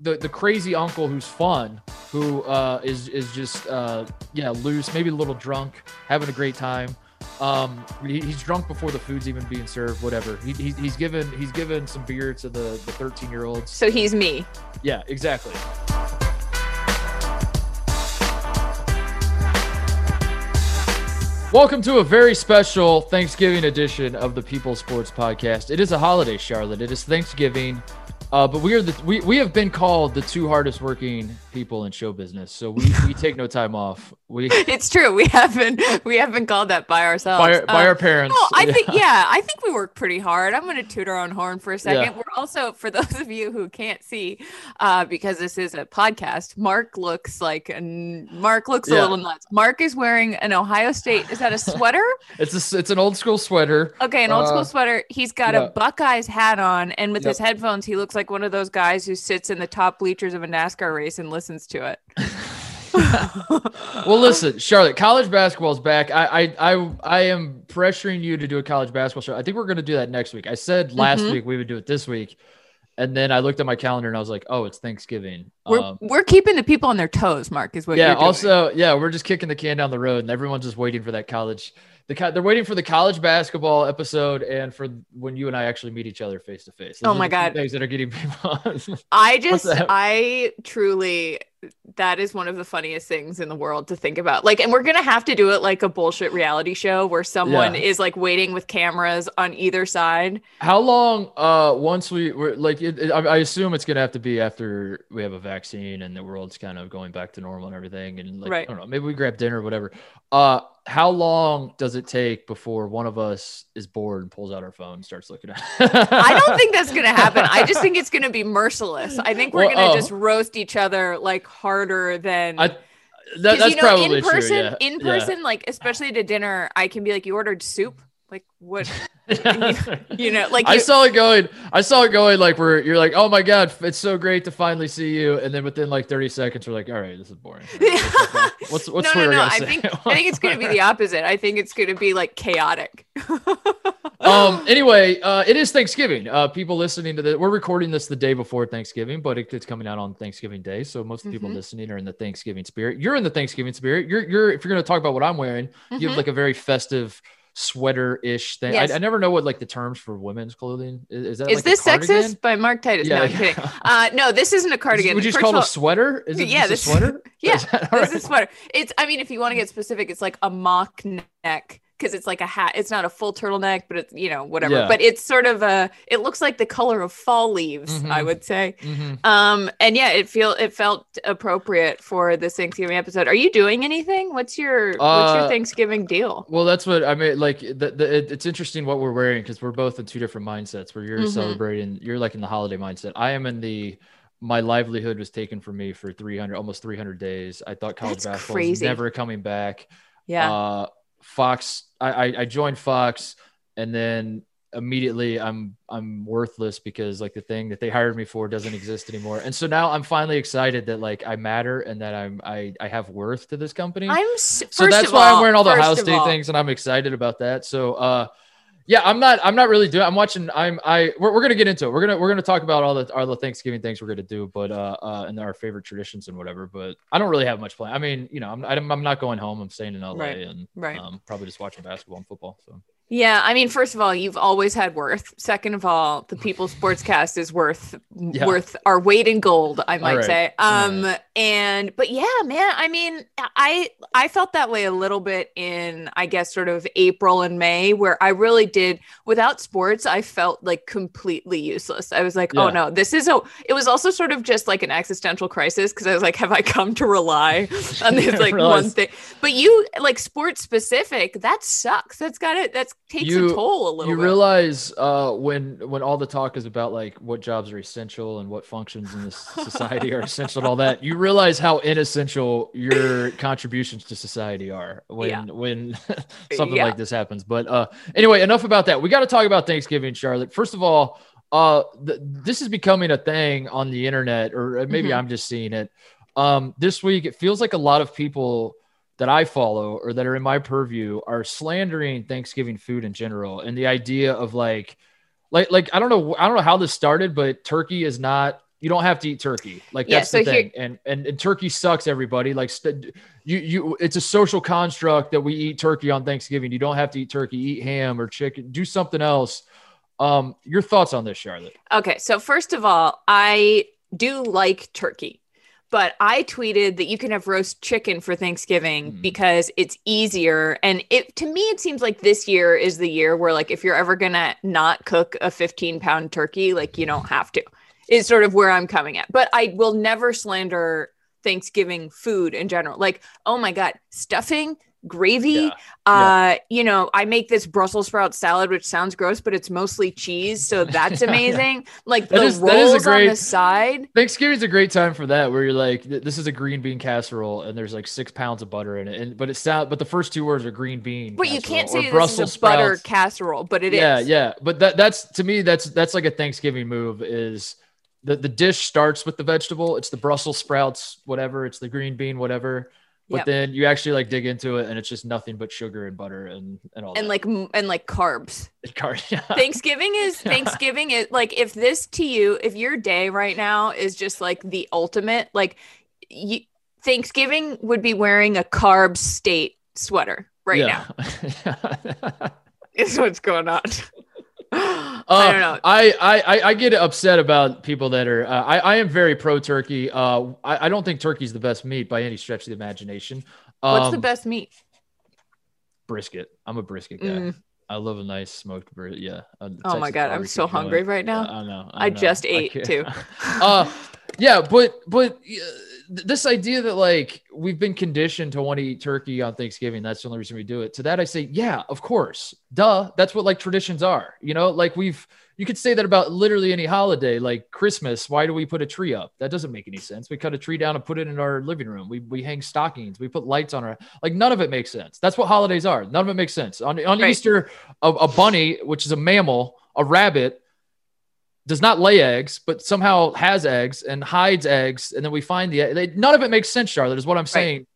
the the crazy uncle who's fun, who uh, is is just uh, yeah loose, maybe a little drunk, having a great time. Um, he, he's drunk before the food's even being served. Whatever. He, he, he's given he's given some beer to the the 13 year olds. So he's me. Yeah, exactly. Welcome to a very special Thanksgiving edition of the People Sports Podcast. It is a holiday, Charlotte. It is Thanksgiving. Uh, but we are the we, we have been called the two hardest working people in show business, so we, we take no time off. We it's true we haven't we haven't called that by ourselves by, our, by um, our parents. No, I think yeah, I think we work pretty hard. I'm going to toot our own horn for a second. Yeah. We're also for those of you who can't see, uh, because this is a podcast. Mark looks like and Mark looks yeah. a little nuts. Mark is wearing an Ohio State. Is that a sweater? it's a it's an old school sweater. Okay, an old uh, school sweater. He's got yeah. a Buckeyes hat on, and with yep. his headphones, he looks like one of those guys who sits in the top bleachers of a NASCAR race and listens to it. well, listen, Charlotte, college basketball is back. I, I, I, I am pressuring you to do a college basketball show. I think we're going to do that next week. I said last mm-hmm. week we would do it this week, and then I looked at my calendar and I was like, oh, it's Thanksgiving. We're, um, we're keeping the people on their toes. Mark is what. You're. Yeah. Also, yeah, we're just kicking the can down the road, and everyone's just waiting for that college the they're waiting for the college basketball episode and for when you and I actually meet each other face to face. Oh my god, things that are getting people. I just, I truly, that is one of the funniest things in the world to think about. Like, and we're gonna have to do it like a bullshit reality show where someone yeah. is like waiting with cameras on either side. How long? Uh, once we were like, it, it, I assume it's gonna have to be after we have a vaccine and the world's kind of going back to normal and everything. And like, right. I don't know, maybe we grab dinner or whatever. Uh how long does it take before one of us is bored and pulls out our phone and starts looking at it? I don't think that's going to happen. I just think it's going to be merciless. I think we're well, going to oh. just roast each other like harder than. I, that, that's you know, probably in person, true, yeah. in person, yeah. like especially to dinner, I can be like, "You ordered soup." Like what? you know, like you, I saw it going. I saw it going. Like where you're like, oh my god, it's so great to finally see you, and then within like 30 seconds, we're like, all right, this is boring. What's what's no, no, no. I think I think it's going to be the opposite. I think it's going to be like chaotic. um. Anyway, uh, it is Thanksgiving. Uh, people listening to this, we're recording this the day before Thanksgiving, but it, it's coming out on Thanksgiving Day, so most of the people mm-hmm. listening are in the Thanksgiving spirit. You're in the Thanksgiving spirit. You're you're if you're going to talk about what I'm wearing, mm-hmm. you have mm-hmm. like a very festive sweater ish thing. Yes. I, I, never know what like the terms for women's clothing is. Is, that is like this sexist by Mark Titus? Yeah, no, I'm kidding. Uh, no, this isn't a cardigan. Would you First call it a sweater? Is it yeah, this, a sweater? yeah, this right? is a sweater. It's. I mean, if you want to get specific, it's like a mock neck because it's like a hat. It's not a full turtleneck, but it's you know whatever. Yeah. But it's sort of a. It looks like the color of fall leaves. Mm-hmm. I would say. Mm-hmm. Um, and yeah, it feel it felt appropriate for this Thanksgiving episode. Are you doing anything? What's your uh, What's your uh, Thanksgiving deal? Well, that's what I mean. Like the, the it, it's interesting what we're wearing because we're both in two different mindsets. Where you're mm-hmm. celebrating, you're like in the holiday mindset. I am in the my livelihood was taken from me for 300 almost 300 days i thought college That's basketball crazy. was never coming back yeah uh, Fox, I, I joined Fox, and then immediately I'm I'm worthless because like the thing that they hired me for doesn't exist anymore. And so now I'm finally excited that like I matter and that I'm I I have worth to this company. I'm so that's why all, I'm wearing all the Ohio State things and I'm excited about that. So uh yeah, I'm not. I'm not really doing. I'm watching. I'm. I. We're, we're gonna get into it. We're gonna. We're gonna talk about all the all the Thanksgiving things we're gonna do, but uh, uh, and our favorite traditions and whatever. But I don't really have much plan. I mean, you know, I'm. I'm not going home. I'm staying in LA right. and right. Um, probably just watching basketball and football. So. Yeah, I mean, first of all, you've always had worth. Second of all, the People Sportscast is worth yeah. worth our weight in gold, I might right. say. Um, right. and but yeah, man, I mean, I I felt that way a little bit in I guess sort of April and May, where I really did without sports, I felt like completely useless. I was like, oh, yeah. oh no, this is a. It was also sort of just like an existential crisis because I was like, have I come to rely on this like one thing? But you like sports specific, that sucks. That's got it. That's takes you, a toll a little. You bit. realize uh, when when all the talk is about like what jobs are essential and what functions in this society are essential and all that, you realize how inessential your contributions to society are when yeah. when something yeah. like this happens. But uh, anyway, enough about that. We got to talk about Thanksgiving, Charlotte. First of all, uh, th- this is becoming a thing on the internet, or maybe mm-hmm. I'm just seeing it. Um, this week, it feels like a lot of people that I follow or that are in my purview are slandering Thanksgiving food in general and the idea of like like like I don't know I don't know how this started but turkey is not you don't have to eat turkey. Like that's yeah, so the thing. Here- and, and and turkey sucks. Everybody like st- you you. It's a social construct that we eat turkey on Thanksgiving. You don't have to eat turkey. Eat ham or chicken. Do something else. Um, your thoughts on this, Charlotte? Okay, so first of all, I do like turkey but I tweeted that you can have roast chicken for Thanksgiving mm. because it's easier. And it to me, it seems like this year is the year where like if you're ever gonna not cook a 15 pound turkey, like you don't have to. Is sort of where I'm coming at. But I will never slander Thanksgiving food in general. Like, oh my God, stuffing gravy. Yeah. Uh, yeah. you know, I make this Brussels sprout salad, which sounds gross, but it's mostly cheese, so that's amazing. yeah. Like that the is, rolls great, on the side. Thanksgiving's a great time for that, where you're like, this is a green bean casserole, and there's like six pounds of butter in it, and but it's sound, but the first two words are green bean. But you can't say this is a butter casserole, but it yeah, is. yeah, But that that's to me, that's that's like a Thanksgiving move. Is the the dish starts with the vegetable. It's the Brussels sprouts, whatever. It's the green bean, whatever but yep. then you actually like dig into it and it's just nothing but sugar and butter and and all and that. like and like carbs carbs yeah. thanksgiving is thanksgiving is like if this to you if your day right now is just like the ultimate like you, thanksgiving would be wearing a carb state sweater right yeah. now is what's going on uh, I don't know. I, I I get upset about people that are. Uh, I I am very pro turkey. Uh, I, I don't think turkey's the best meat by any stretch of the imagination. Um, What's the um, best meat? Brisket. I'm a brisket guy. Mm. I love a nice smoked brisket. Yeah. oh my god, I'm so hungry right now. I know. I, I know. just ate too. uh, yeah, but but this idea that like we've been conditioned to want to eat turkey on Thanksgiving, that's the only reason we do it. To that, I say, yeah, of course, duh. That's what like traditions are. You know, like we've you could say that about literally any holiday, like Christmas. Why do we put a tree up? That doesn't make any sense. We cut a tree down and put it in our living room. We we hang stockings. We put lights on our like none of it makes sense. That's what holidays are. None of it makes sense. On on right. Easter, a, a bunny, which is a mammal, a rabbit does not lay eggs, but somehow has eggs and hides eggs, and then we find the they, none of it makes sense. Charlotte is what I'm saying. Right.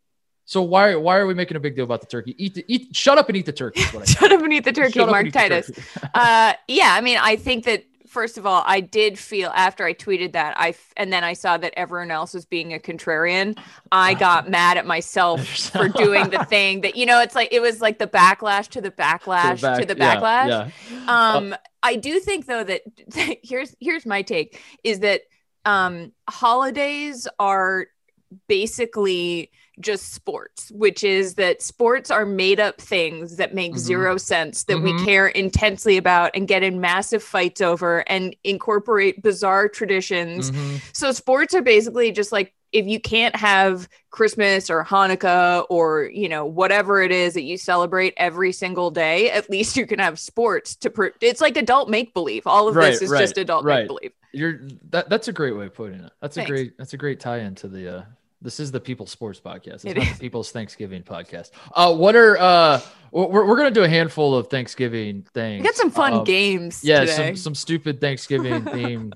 So why why are we making a big deal about the turkey? Eat the eat. Shut up and eat the turkey. shut up and eat the turkey, shut Mark Titus. uh, yeah, I mean, I think that first of all, I did feel after I tweeted that I and then I saw that everyone else was being a contrarian. I got mad at myself for doing the thing that you know. It's like it was like the backlash to the backlash to the, back, to the backlash. Yeah, yeah. Um, uh, I do think though that here's here's my take is that um, holidays are basically just sports, which is that sports are made up things that make mm-hmm. zero sense that mm-hmm. we care intensely about and get in massive fights over and incorporate bizarre traditions. Mm-hmm. So sports are basically just like if you can't have Christmas or Hanukkah or you know whatever it is that you celebrate every single day, at least you can have sports to. Pr- it's like adult make believe. All of right, this is right, just adult right. make believe. You're that. That's a great way of putting it. That's Thanks. a great. That's a great tie into the uh, this is the People's Sports Podcast. It's it not is. the People's Thanksgiving Podcast. Uh, what are uh, we're, we're gonna do a handful of Thanksgiving things. We got some fun um, games. Yeah, today. some some stupid Thanksgiving theme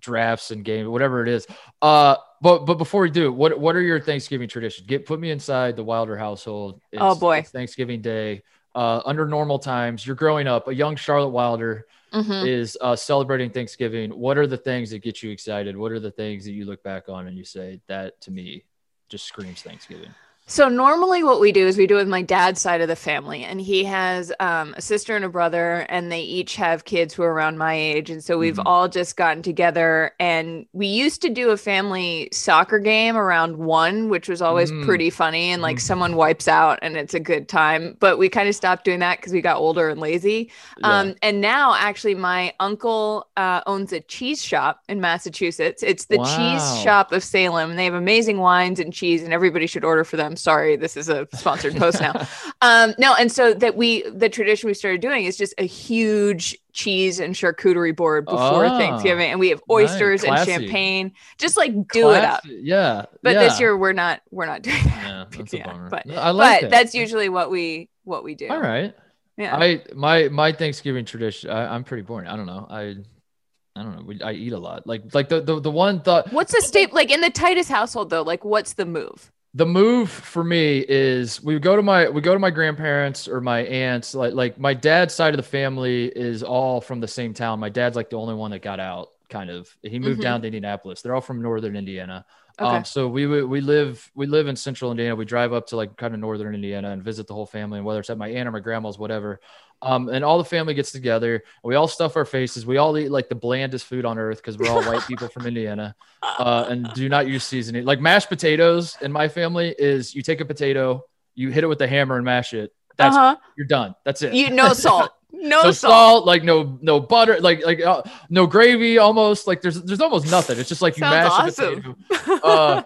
drafts and games, whatever it is. Uh, but but before we do, what what are your Thanksgiving traditions? Get put me inside the Wilder household. It's, oh boy, Thanksgiving Day. Uh, under normal times, you're growing up, a young Charlotte Wilder mm-hmm. is uh, celebrating Thanksgiving. What are the things that get you excited? What are the things that you look back on and you say that to me just screams Thanksgiving? So normally what we do is we do it with my dad's side of the family and he has um, a sister and a brother and they each have kids who are around my age and so we've mm-hmm. all just gotten together and we used to do a family soccer game around 1 which was always mm-hmm. pretty funny and like mm-hmm. someone wipes out and it's a good time but we kind of stopped doing that cuz we got older and lazy. Yeah. Um, and now actually my uncle uh, owns a cheese shop in Massachusetts. It's the wow. cheese shop of Salem and they have amazing wines and cheese and everybody should order for them I'm sorry, this is a sponsored post now. Um, no, and so that we the tradition we started doing is just a huge cheese and charcuterie board before oh, Thanksgiving, and we have oysters nice. and champagne. Just like do Classy. it up. Yeah. But yeah. this year we're not we're not doing that. Yeah, that's yeah, a bummer. But, I like but that's usually what we what we do. All right. Yeah. I my my Thanksgiving tradition. I, I'm pretty boring. I don't know. I I don't know. We, I eat a lot. Like like the the, the one thought. What's the state like in the Titus household though? Like what's the move? The move for me is we go to my we go to my grandparents or my aunts like like my dad's side of the family is all from the same town my dad's like the only one that got out kind of. He moved mm-hmm. down to Indianapolis. They're all from northern Indiana. Okay. Um, so we we live we live in central Indiana. We drive up to like kind of northern Indiana and visit the whole family, and whether it's at my aunt or my grandma's, whatever. Um, and all the family gets together. We all stuff our faces. We all eat like the blandest food on earth because we're all white people from Indiana, uh, and do not use seasoning. Like mashed potatoes in my family is you take a potato, you hit it with a hammer and mash it. That's uh-huh. you're done. That's it. You no salt. No, no salt. salt. like no no butter, like like uh, no gravy. Almost like there's there's almost nothing. It's just like you mash awesome. a potato. Uh,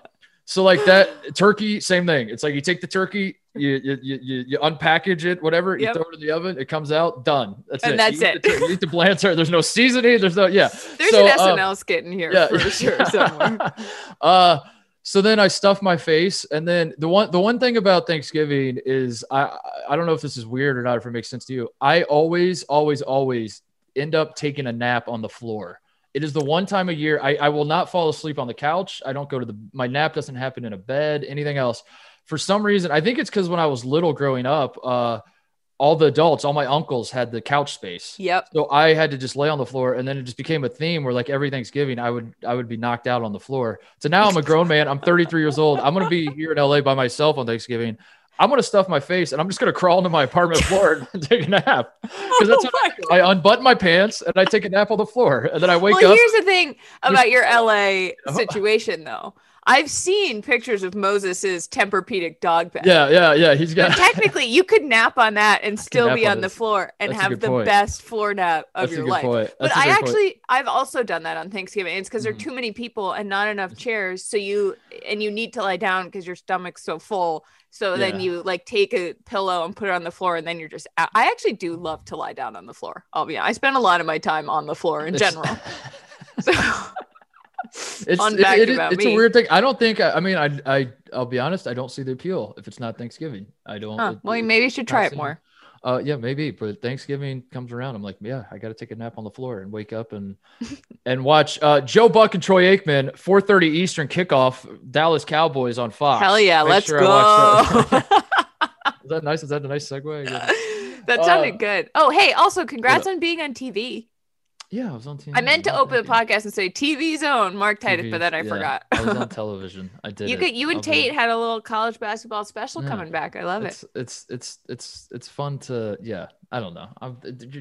so like that turkey, same thing. It's like you take the turkey, you you you, you unpackage it, whatever, you throw it in the oven, it comes out, done. That's and it. That's you it. The, you eat the blanter. There's no seasoning. There's no yeah. There's so, an SNL um, skit in here yeah, for sure somewhere. uh so then I stuff my face, and then the one the one thing about Thanksgiving is I I don't know if this is weird or not, if it makes sense to you. I always always always end up taking a nap on the floor. It is the one time a year I, I will not fall asleep on the couch. I don't go to the my nap doesn't happen in a bed, anything else. For some reason, I think it's because when I was little growing up, uh, all the adults, all my uncles had the couch space. Yep. So I had to just lay on the floor, and then it just became a theme where like every Thanksgiving, I would I would be knocked out on the floor. So now I'm a grown man. I'm 33 years old. I'm gonna be here in LA by myself on Thanksgiving. I'm gonna stuff my face and I'm just gonna crawl into my apartment floor and take a nap because that's oh what I, I, unbutton my pants and I take a nap on the floor and then I wake well, up. Here's the thing about your LA situation though. I've seen pictures of Moses's Tempur-Pedic dog bed. Yeah, yeah, yeah. He's got. But technically, you could nap on that and still be on, on the floor and That's have the point. best floor nap of That's your life. But I actually, point. I've also done that on Thanksgiving. It's because mm-hmm. there are mm-hmm. too many people and not enough chairs. So you and you need to lie down because your stomach's so full. So yeah. then you like take a pillow and put it on the floor, and then you're just. Out. I actually do love to lie down on the floor. I'll be. I spend a lot of my time on the floor in general. so it's it, it, it's me. a weird thing. I don't think. I mean, I I I'll be honest. I don't see the appeal if it's not Thanksgiving. I don't. Huh. well, maybe you should try it more. Uh, yeah, maybe. But Thanksgiving comes around, I'm like, yeah, I got to take a nap on the floor and wake up and and watch uh, Joe Buck and Troy Aikman, 4:30 Eastern kickoff, Dallas Cowboys on Fox. Hell yeah, Make let's sure go. That. Is that nice? Is that a nice segue? Yeah. that sounded uh, good. Oh, hey, also congrats on being on TV. Yeah, I was on TV. I meant to open the podcast and say TV Zone, Mark Titus, but then I yeah, forgot. I was on television. I did. You could. You and I'll Tate had a little college basketball special yeah. coming back. I love it's, it. It's it's it's it's fun to yeah. I don't know. I'm,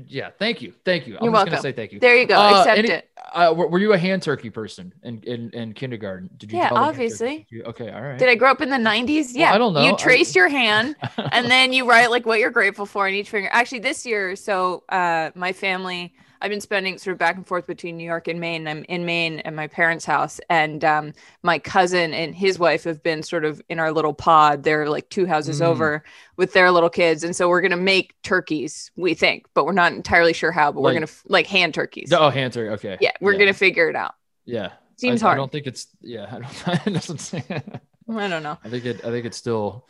yeah, thank you, thank you. I'm You're just welcome. gonna say thank you. There you go. Uh, Accept any, it. Uh, were, were, you a hand turkey person in in, in kindergarten? Did you? Yeah, obviously. Okay, all right. Did I grow up in the '90s? Yeah. Well, I don't know. You trace I, your hand, and then you write like what you're grateful for in each finger. Actually, this year, so uh, my family I've been spending sort of back and forth between New York and Maine. I'm in Maine at my parents' house, and um, my cousin and his wife have been sort of in our little pod. They're like two houses mm. over with their little kids, and so we're gonna make turkeys. We think, but we're not entirely sure how. But like, we're gonna like hand turkeys. Oh, hand turkey. Okay. Yeah, we're yeah. gonna figure it out. Yeah. Seems I, hard. I don't think it's. Yeah, I don't. It doesn't. I don't know. I think it. I think it's still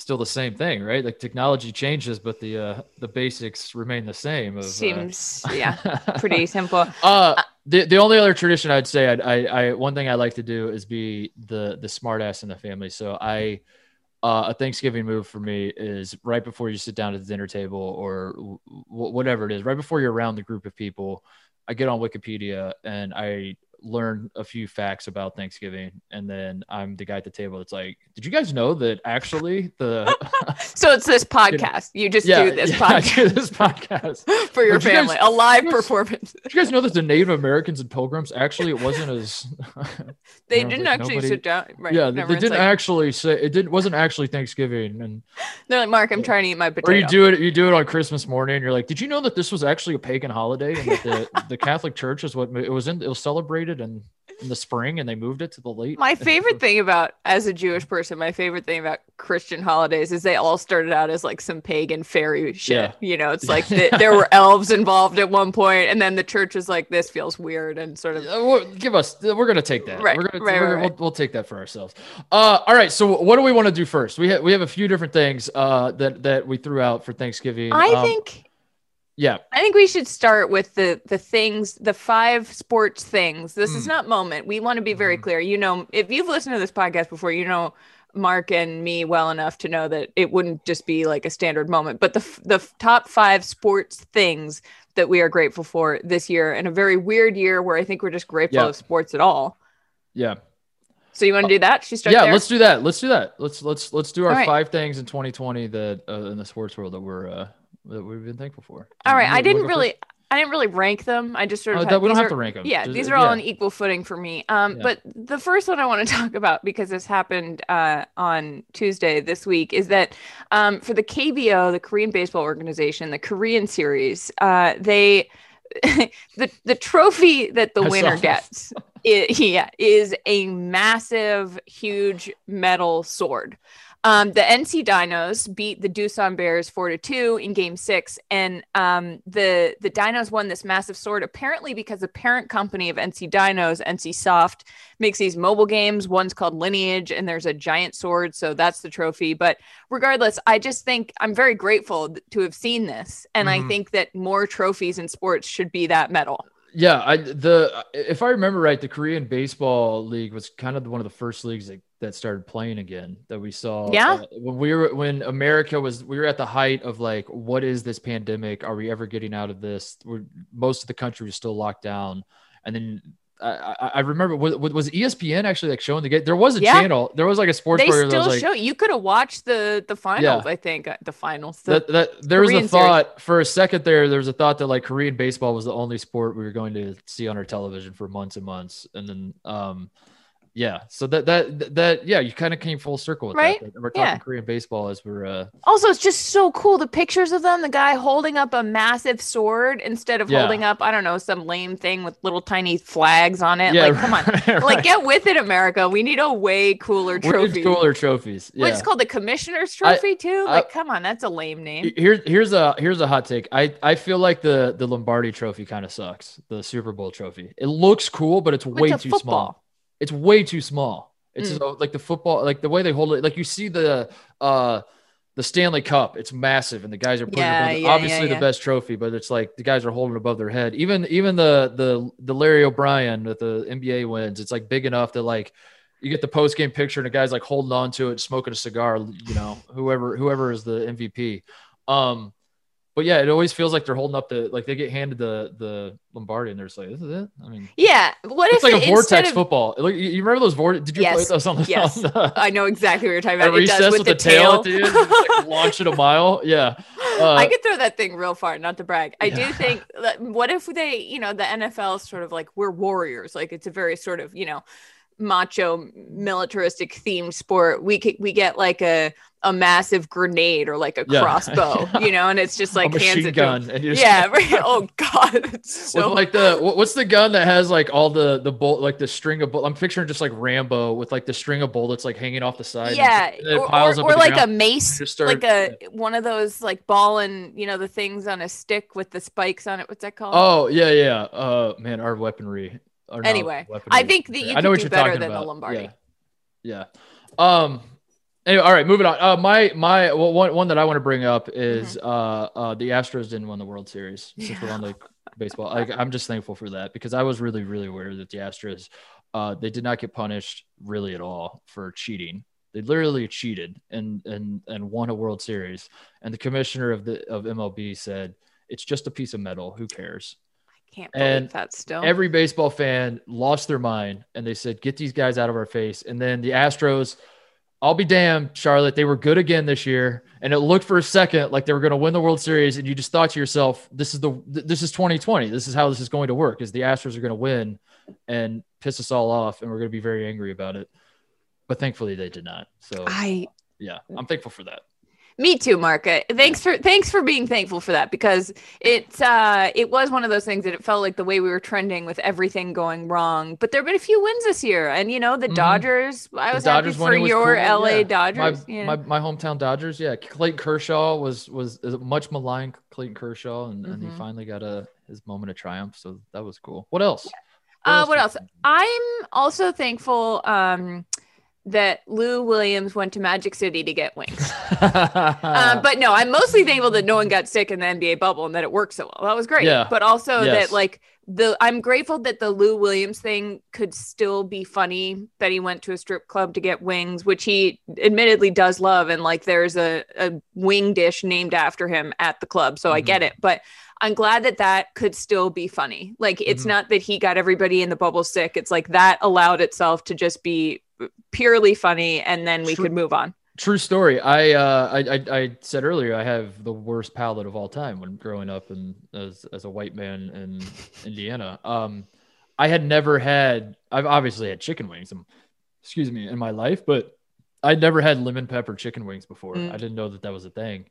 still the same thing, right? Like technology changes, but the uh, the basics remain the same. Of, uh, Seems uh, yeah, pretty simple. Uh, the the only other tradition I'd say, I'd, I I one thing I like to do is be the the smartass in the family. So I. Uh, a Thanksgiving move for me is right before you sit down at the dinner table or w- whatever it is, right before you're around the group of people, I get on Wikipedia and I learn a few facts about Thanksgiving, and then I'm the guy at the table that's like, "Did you guys know that actually the?" so it's this podcast. You just yeah, do this yeah, podcast. Do this podcast for your family, guys, a live guys, performance. Did you guys know that the Native Americans and Pilgrims actually it wasn't as they didn't like, actually nobody, sit down. Right, yeah, they didn't like, actually say it didn't wasn't actually Thanksgiving, and they're like, "Mark, I'm trying to eat my potato." Or you do it, you do it on Christmas morning. You're like, "Did you know that this was actually a pagan holiday and that the, the Catholic Church is what it was in? It was celebrated and." in the spring and they moved it to the late. My favorite thing about, as a Jewish person, my favorite thing about Christian holidays is they all started out as like some pagan fairy shit. Yeah. You know, it's like the, there were elves involved at one point, and then the church is like, this feels weird and sort of. Uh, give us, we're gonna take that. Right. We're gonna, right, we're, right. We'll, we'll, take that for ourselves. Uh, all right. So what do we want to do first? We have we have a few different things uh, that that we threw out for Thanksgiving. I um, think yeah. I think we should start with the the things, the five sports things. This mm. is not moment. We want to be very mm. clear. You know, if you've listened to this podcast before, you know Mark and me well enough to know that it wouldn't just be like a standard moment, but the the top 5 sports things that we are grateful for this year in a very weird year where I think we're just grateful yeah. of sports at all. Yeah. So you want to do that? She Yeah, there? let's do that. Let's do that. Let's let's let's do our right. five things in 2020 that uh, in the sports world that we're uh, that we've been thankful for. All right, I didn't really. First? I didn't really rank them. I just sort of. Oh, had, we don't have are, to rank them. Yeah, just, these are all on equal footing for me. Um, yeah. but the first one I want to talk about because this happened uh, on Tuesday this week is that um, for the KBO, the Korean Baseball Organization, the Korean Series, uh, they the the trophy that the I winner gets, it, yeah, is a massive, huge metal sword. Um, the NC Dinos beat the Doosan Bears four to two in Game Six, and um, the the Dinos won this massive sword apparently because the parent company of NC Dinos, NC Soft, makes these mobile games. One's called Lineage, and there's a giant sword, so that's the trophy. But regardless, I just think I'm very grateful to have seen this, and mm-hmm. I think that more trophies in sports should be that medal. Yeah, I the if I remember right, the Korean Baseball League was kind of one of the first leagues that that started playing again that we saw yeah uh, when we were when america was we were at the height of like what is this pandemic are we ever getting out of this we're, most of the country was still locked down and then I, I remember was, was ESPN actually like showing the game. There was a yeah. channel. There was like a sports. They still like, show. You could have watched the the finals. Yeah. I think uh, the finals. The that, that there Korean was a thought series. for a second there. There was a thought that like Korean baseball was the only sport we were going to see on our television for months and months, and then um, yeah so that that that yeah you kind of came full circle with right that. we're talking yeah. korean baseball as we're uh also it's just so cool the pictures of them the guy holding up a massive sword instead of yeah. holding up i don't know some lame thing with little tiny flags on it yeah, like come on right. like get with it america we need a way cooler trophy cooler trophies yeah. it's called the commissioner's trophy I, too like I, come on that's a lame name here's here's a here's a hot take i i feel like the the lombardi trophy kind of sucks the super bowl trophy it looks cool but it's way too football. small it's way too small. It's mm. like the football, like the way they hold it. Like you see the uh the Stanley Cup, it's massive, and the guys are putting yeah, above, yeah, obviously yeah, the best trophy, but it's like the guys are holding above their head. Even even the the the Larry O'Brien that the NBA wins, it's like big enough that like you get the post game picture and the guy's like holding on to it, smoking a cigar. You know, whoever whoever is the MVP. Um, but yeah, it always feels like they're holding up the like they get handed the the Lombardi and they're just like, "This is it." I mean, yeah. What it's if like a vortex of... football? Like, you remember those vortex? Did you yes. play those on the? Yes, on the, I know exactly what you're talking about. It does with, with the, tail, tail. at the end, like launch it a mile. Yeah, uh, I could throw that thing real far. Not to brag, I yeah. do think. That, what if they, you know, the NFL sort of like we're warriors. Like it's a very sort of you know macho militaristic themed sport we could we get like a a massive grenade or like a yeah. crossbow you know and it's just like a hands it gun yeah right? oh god so with like the what's the gun that has like all the the bolt like the string of bullets i'm picturing just like rambo with like the string of bullets like hanging off the side yeah or, or, or like ground. a mace start, like a yeah. one of those like ball and you know the things on a stick with the spikes on it what's that called oh yeah yeah uh man our weaponry anyway, I think that you I know what you're talking than about. the Lombardi. Yeah. yeah. Um. Anyway, all right, moving on. Uh, my my well, one one that I want to bring up is mm-hmm. uh, uh the Astros didn't win the World Series since yeah. we're on the baseball. Like, I'm just thankful for that because I was really really aware that the Astros uh they did not get punished really at all for cheating. They literally cheated and and and won a World Series. And the commissioner of the of MLB said it's just a piece of metal. Who cares? I can't believe and that still. Every baseball fan lost their mind and they said, get these guys out of our face. And then the Astros, I'll be damned, Charlotte, they were good again this year. And it looked for a second like they were going to win the World Series. And you just thought to yourself, this is the this is 2020. This is how this is going to work, is the Astros are going to win and piss us all off, and we're going to be very angry about it. But thankfully they did not. So I yeah, I'm thankful for that. Me too, Marka. Thanks for thanks for being thankful for that because it's uh it was one of those things that it felt like the way we were trending with everything going wrong. But there have been a few wins this year, and you know the mm-hmm. Dodgers. I was happy for your cool. LA yeah. Dodgers. My, my, my hometown Dodgers. Yeah, Clayton Kershaw was was much maligned. Clayton Kershaw, and, mm-hmm. and he mm-hmm. finally got a his moment of triumph. So that was cool. What else? What uh, else what else? I'm also thankful. Um, that Lou Williams went to Magic City to get wings. uh, but no, I'm mostly thankful that no one got sick in the NBA bubble and that it worked so well. That was great. Yeah. But also yes. that like the I'm grateful that the Lou Williams thing could still be funny that he went to a strip club to get wings, which he admittedly does love. And like there's a, a wing dish named after him at the club. So mm-hmm. I get it. But I'm glad that that could still be funny. Like it's mm-hmm. not that he got everybody in the bubble sick. It's like that allowed itself to just be purely funny, and then we True. could move on. True story. I, uh, I, I I said earlier I have the worst palate of all time when growing up and as as a white man in Indiana. Um, I had never had. I've obviously had chicken wings. Excuse me, in my life, but I'd never had lemon pepper chicken wings before. Mm. I didn't know that that was a thing.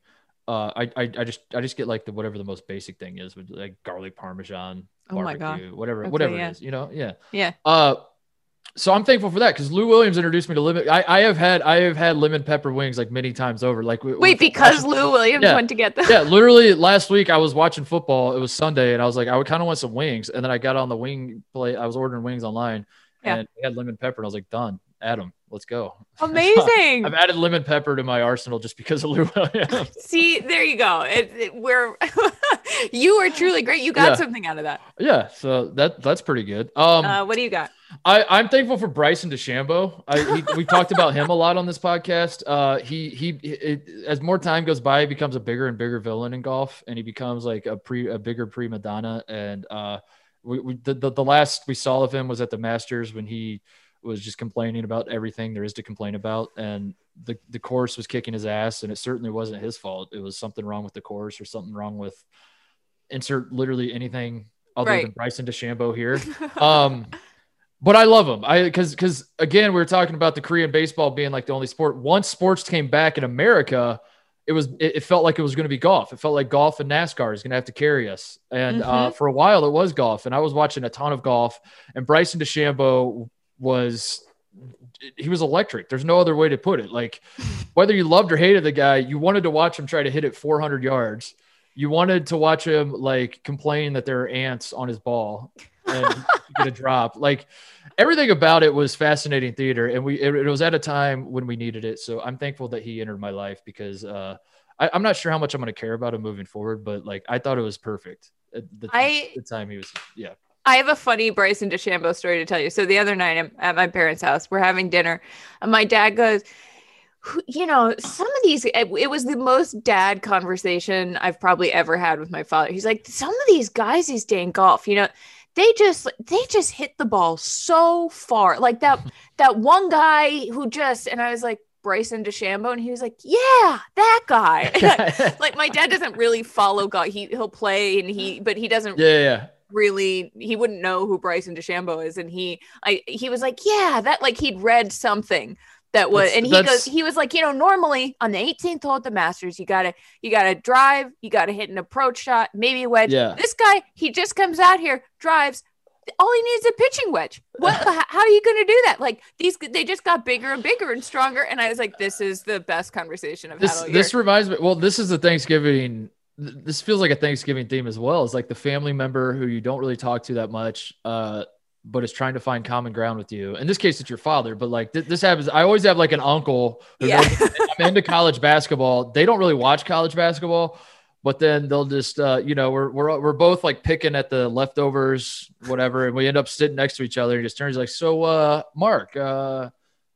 Uh, I, I, I just I just get like the whatever the most basic thing is with like garlic parmesan, oh my God. whatever okay, whatever yeah. it is, you know, yeah, yeah. Uh, so I'm thankful for that because Lou Williams introduced me to lemon. I, I have had I have had lemon pepper wings like many times over. Like wait, because watching, Lou Williams yeah, went to get them. Yeah, literally last week I was watching football. It was Sunday, and I was like, I would kind of want some wings, and then I got on the wing plate. I was ordering wings online, yeah. and they had lemon pepper, and I was like, done. Adam, let's go. Amazing. I've added lemon pepper to my arsenal just because of Lou Williams. See, there you go. It, it, we're you are truly great. You got yeah. something out of that. Yeah, so that that's pretty good. Um, uh, what do you got? I, I'm thankful for Bryson DeChambeau. I, he, we talked about him a lot on this podcast. Uh, he he, it, as more time goes by, he becomes a bigger and bigger villain in golf, and he becomes like a pre a bigger prima donna. And uh, we, we the, the the last we saw of him was at the Masters when he was just complaining about everything there is to complain about. And the, the course was kicking his ass, and it certainly wasn't his fault. It was something wrong with the course or something wrong with insert literally anything other right. than Bryson DeChambeau here. Um, but I love him. I because because again, we were talking about the Korean baseball being like the only sport. Once sports came back in America, it was it, it felt like it was going to be golf. It felt like golf and NASCAR is going to have to carry us. And uh, mm-hmm. uh, for a while, it was golf. And I was watching a ton of golf. And Bryson DeChambeau was he was electric. There's no other way to put it. Like whether you loved or hated the guy, you wanted to watch him try to hit it 400 yards. You wanted to watch him like complain that there are ants on his ball and get a drop. Like everything about it was fascinating theater, and we it, it, was at a time when we needed it. So I'm thankful that he entered my life because uh, I, am not sure how much I'm going to care about him moving forward, but like I thought it was perfect. At the, I, the time he was, yeah. I have a funny Bryson DeChambeau story to tell you. So the other night I'm at my parents' house, we're having dinner, and my dad goes, you know, some of these, it was the most dad conversation I've probably ever had with my father. He's like, some of these guys these day in golf, you know, they just they just hit the ball so far. Like that that one guy who just and I was like, Bryson DeChambeau, and he was like, "Yeah, that guy." like my dad doesn't really follow golf. He he'll play and he, but he doesn't. Yeah, yeah really he wouldn't know who Bryson DeChambeau is and he I he was like yeah that like he'd read something that was that's, and he goes he was like you know normally on the 18th hole at the Masters you gotta you gotta drive you gotta hit an approach shot maybe a wedge yeah. this guy he just comes out here drives all he needs is a pitching wedge. What? how are you to do that? Like these, they just got bigger and bigger and stronger. And I was like, this is the best conversation I've this, had. This reminds me. Well, this is the Thanksgiving this feels like a Thanksgiving theme as well. It's like the family member who you don't really talk to that much, uh, but is trying to find common ground with you. In this case, it's your father, but like th- this happens. I always have like an uncle. Yeah. I'm into college basketball. They don't really watch college basketball, but then they'll just, uh, you know, we're, we're, we're both like picking at the leftovers, whatever. And we end up sitting next to each other. and just turns like, so, uh, Mark, uh,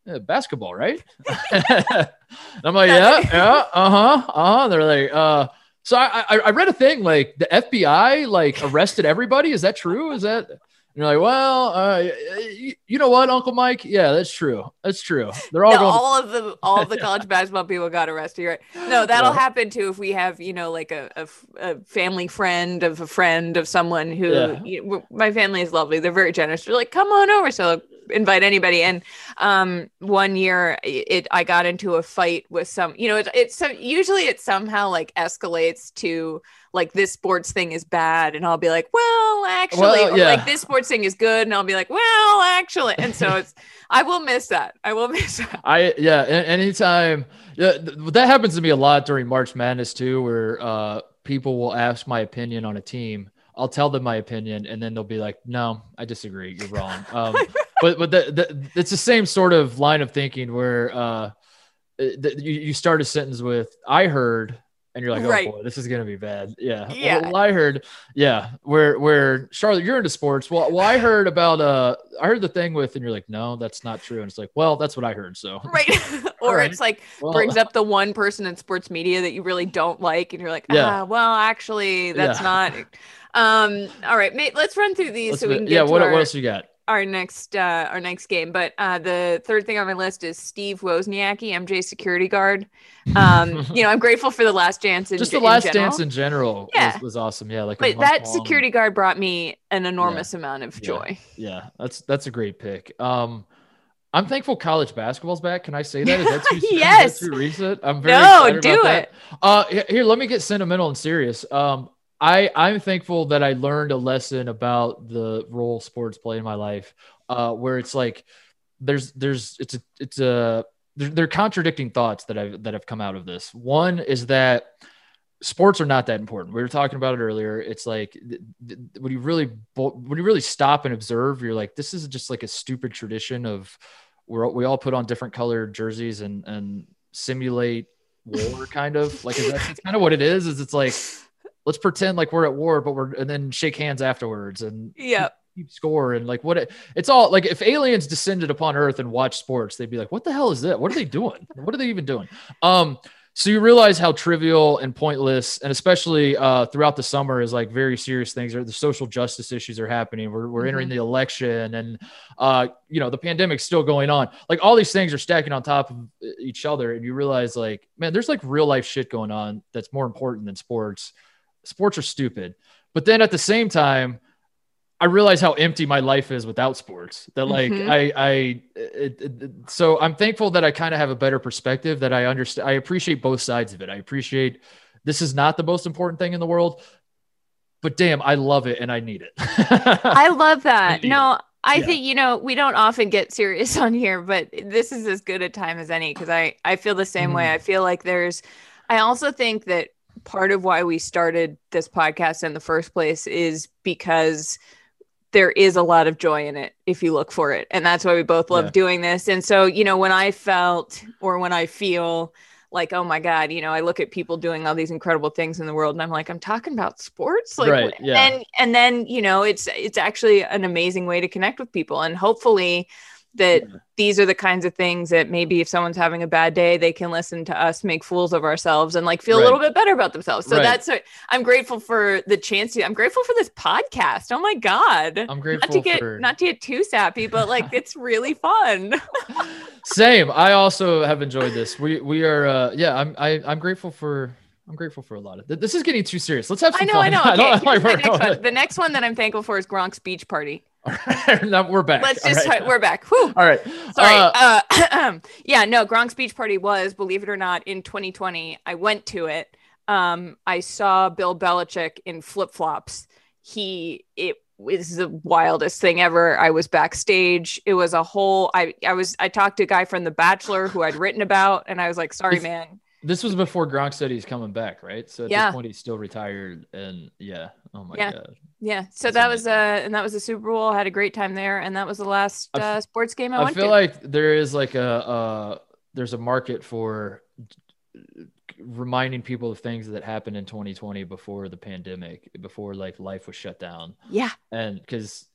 yeah, basketball, right? I'm like, yeah, yeah, uh huh, uh huh. They're like, uh, so I, I, I read a thing like the FBI like arrested everybody. Is that true? Is that you're like, well, uh, you, you, know what, Uncle Mike? Yeah, that's true. That's true. They're all no, going- all of the all of the college basketball people got arrested. Right? No, that'll yeah. happen too if we have you know like a, a, a, family friend of a friend of someone who yeah. you, my family is lovely. They're very generous. They're like, come on over. So invite anybody. And um, one year, it I got into a fight with some. You know, it, it's so usually it somehow like escalates to like this sports thing is bad, and I'll be like, well, actually, well, yeah. like this sports thing is good, and I'll be like, well, actually, and so it's I will miss that. I will miss that. I yeah. Anytime yeah, that happens to me a lot during March Madness too, where uh, people will ask my opinion on a team. I'll tell them my opinion, and then they'll be like, "No, I disagree. You're wrong." Um, but but the, the, it's the same sort of line of thinking where uh, the, you, you start a sentence with "I heard," and you're like, oh right. boy, this is gonna be bad. Yeah. Yeah. Well, I heard, yeah, where where Charlotte, you're into sports. Well, well, I heard about uh, I heard the thing with, and you're like, no, that's not true. And it's like, well, that's what I heard. So right. or right. it's like well, brings up the one person in sports media that you really don't like, and you're like, yeah. ah, well, actually, that's yeah. not. Um. All right, mate. Let's run through these let's so we can get. Yeah. What, our... what else you got? Our next uh our next game but uh the third thing on my list is steve wozniacki mj security guard um you know i'm grateful for the last dance in, just the last dance in general yeah. was, was awesome yeah like but that long. security guard brought me an enormous yeah. amount of joy yeah. yeah that's that's a great pick um I'm thankful college basketball's back. Can I say that? Is that too, yes. Is that too recent? I'm very no, do it. Uh, here, let me get sentimental and serious. Um, I I'm thankful that I learned a lesson about the role sports play in my life, uh, where it's like there's there's it's a it's a they're, contradicting thoughts that I've that have come out of this. One is that sports are not that important. We were talking about it earlier. It's like when you really when you really stop and observe, you're like, this is just like a stupid tradition of where we all put on different colored jerseys and and simulate war, kind of like that's kind of what it is. Is it's like let's pretend like we're at war, but we're and then shake hands afterwards and yeah. Keep, score and like what it, it's all like if aliens descended upon earth and watched sports they'd be like what the hell is that? What are they doing? What are they even doing? Um so you realize how trivial and pointless and especially uh, throughout the summer is like very serious things or the social justice issues are happening. We're, we're entering mm-hmm. the election and uh, you know the pandemic's still going on. Like all these things are stacking on top of each other and you realize like man there's like real life shit going on that's more important than sports sports are stupid. But then at the same time, I realize how empty my life is without sports. That like mm-hmm. I I it, it, so I'm thankful that I kind of have a better perspective that I understand. I appreciate both sides of it. I appreciate this is not the most important thing in the world, but damn, I love it and I need it. I love that. I no, it. I yeah. think you know we don't often get serious on here, but this is as good a time as any because I I feel the same mm. way. I feel like there's. I also think that part of why we started this podcast in the first place is because there is a lot of joy in it if you look for it. And that's why we both love yeah. doing this. And so, you know, when I felt or when I feel like, oh my God, you know, I look at people doing all these incredible things in the world and I'm like, I'm talking about sports. Like right, yeah. and and then, you know, it's it's actually an amazing way to connect with people. And hopefully that yeah. these are the kinds of things that maybe if someone's having a bad day they can listen to us make fools of ourselves and like feel right. a little bit better about themselves so right. that's what i'm grateful for the chance to i'm grateful for this podcast oh my god i'm grateful not to get for... not to get too sappy but like it's really fun same i also have enjoyed this we we are uh yeah i'm I, i'm grateful for I'm grateful for a lot of th- this. Is getting too serious. Let's have some I know, fun. I know. Okay, I next one. The next one that I'm thankful for is Gronk's beach party. now we're back. Let's just right. we're back. Whew. All right. Sorry. Uh, uh, yeah, no, Gronk's beach party was, believe it or not, in 2020. I went to it. Um, I saw Bill Belichick in flip flops. He it was the wildest thing ever. I was backstage. It was a whole. I I was I talked to a guy from The Bachelor who I'd written about, and I was like, "Sorry, man, this was before Gronk said he's coming back, right? So at yeah. this point, he's still retired, and yeah, oh my yeah. god, yeah. So That's that amazing. was uh, and that was the Super Bowl. I had a great time there, and that was the last uh, sports game I, I went to. I feel like there is like a uh, there's a market for reminding people of things that happened in 2020 before the pandemic, before like life was shut down. Yeah, and because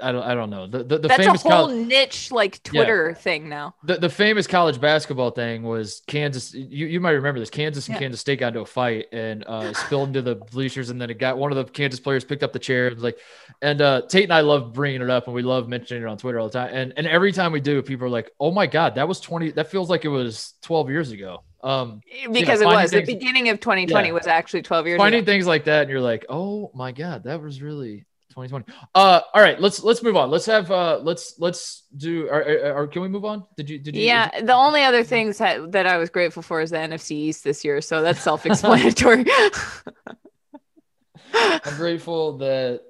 I don't I don't know. The the, the That's famous a whole niche like Twitter yeah. thing now. The the famous college basketball thing was Kansas. You, you might remember this. Kansas and yeah. Kansas State got into a fight and uh, spilled into the bleachers, and then it got one of the Kansas players picked up the chair and was like. And uh, Tate and I love bringing it up, and we love mentioning it on Twitter all the time. And and every time we do, people are like, "Oh my god, that was twenty. That feels like it was twelve years ago." Um, because you know, it was things, the beginning of 2020 yeah. was actually 12 years. Finding ago. things like that, and you're like, "Oh my god, that was really 2020. Uh, all right, let's let's move on. Let's have uh, let's let's do. Or, or, or can we move on? Did you did you? Yeah, the only other things that, that I was grateful for is the NFC East this year, so that's self-explanatory. I'm grateful that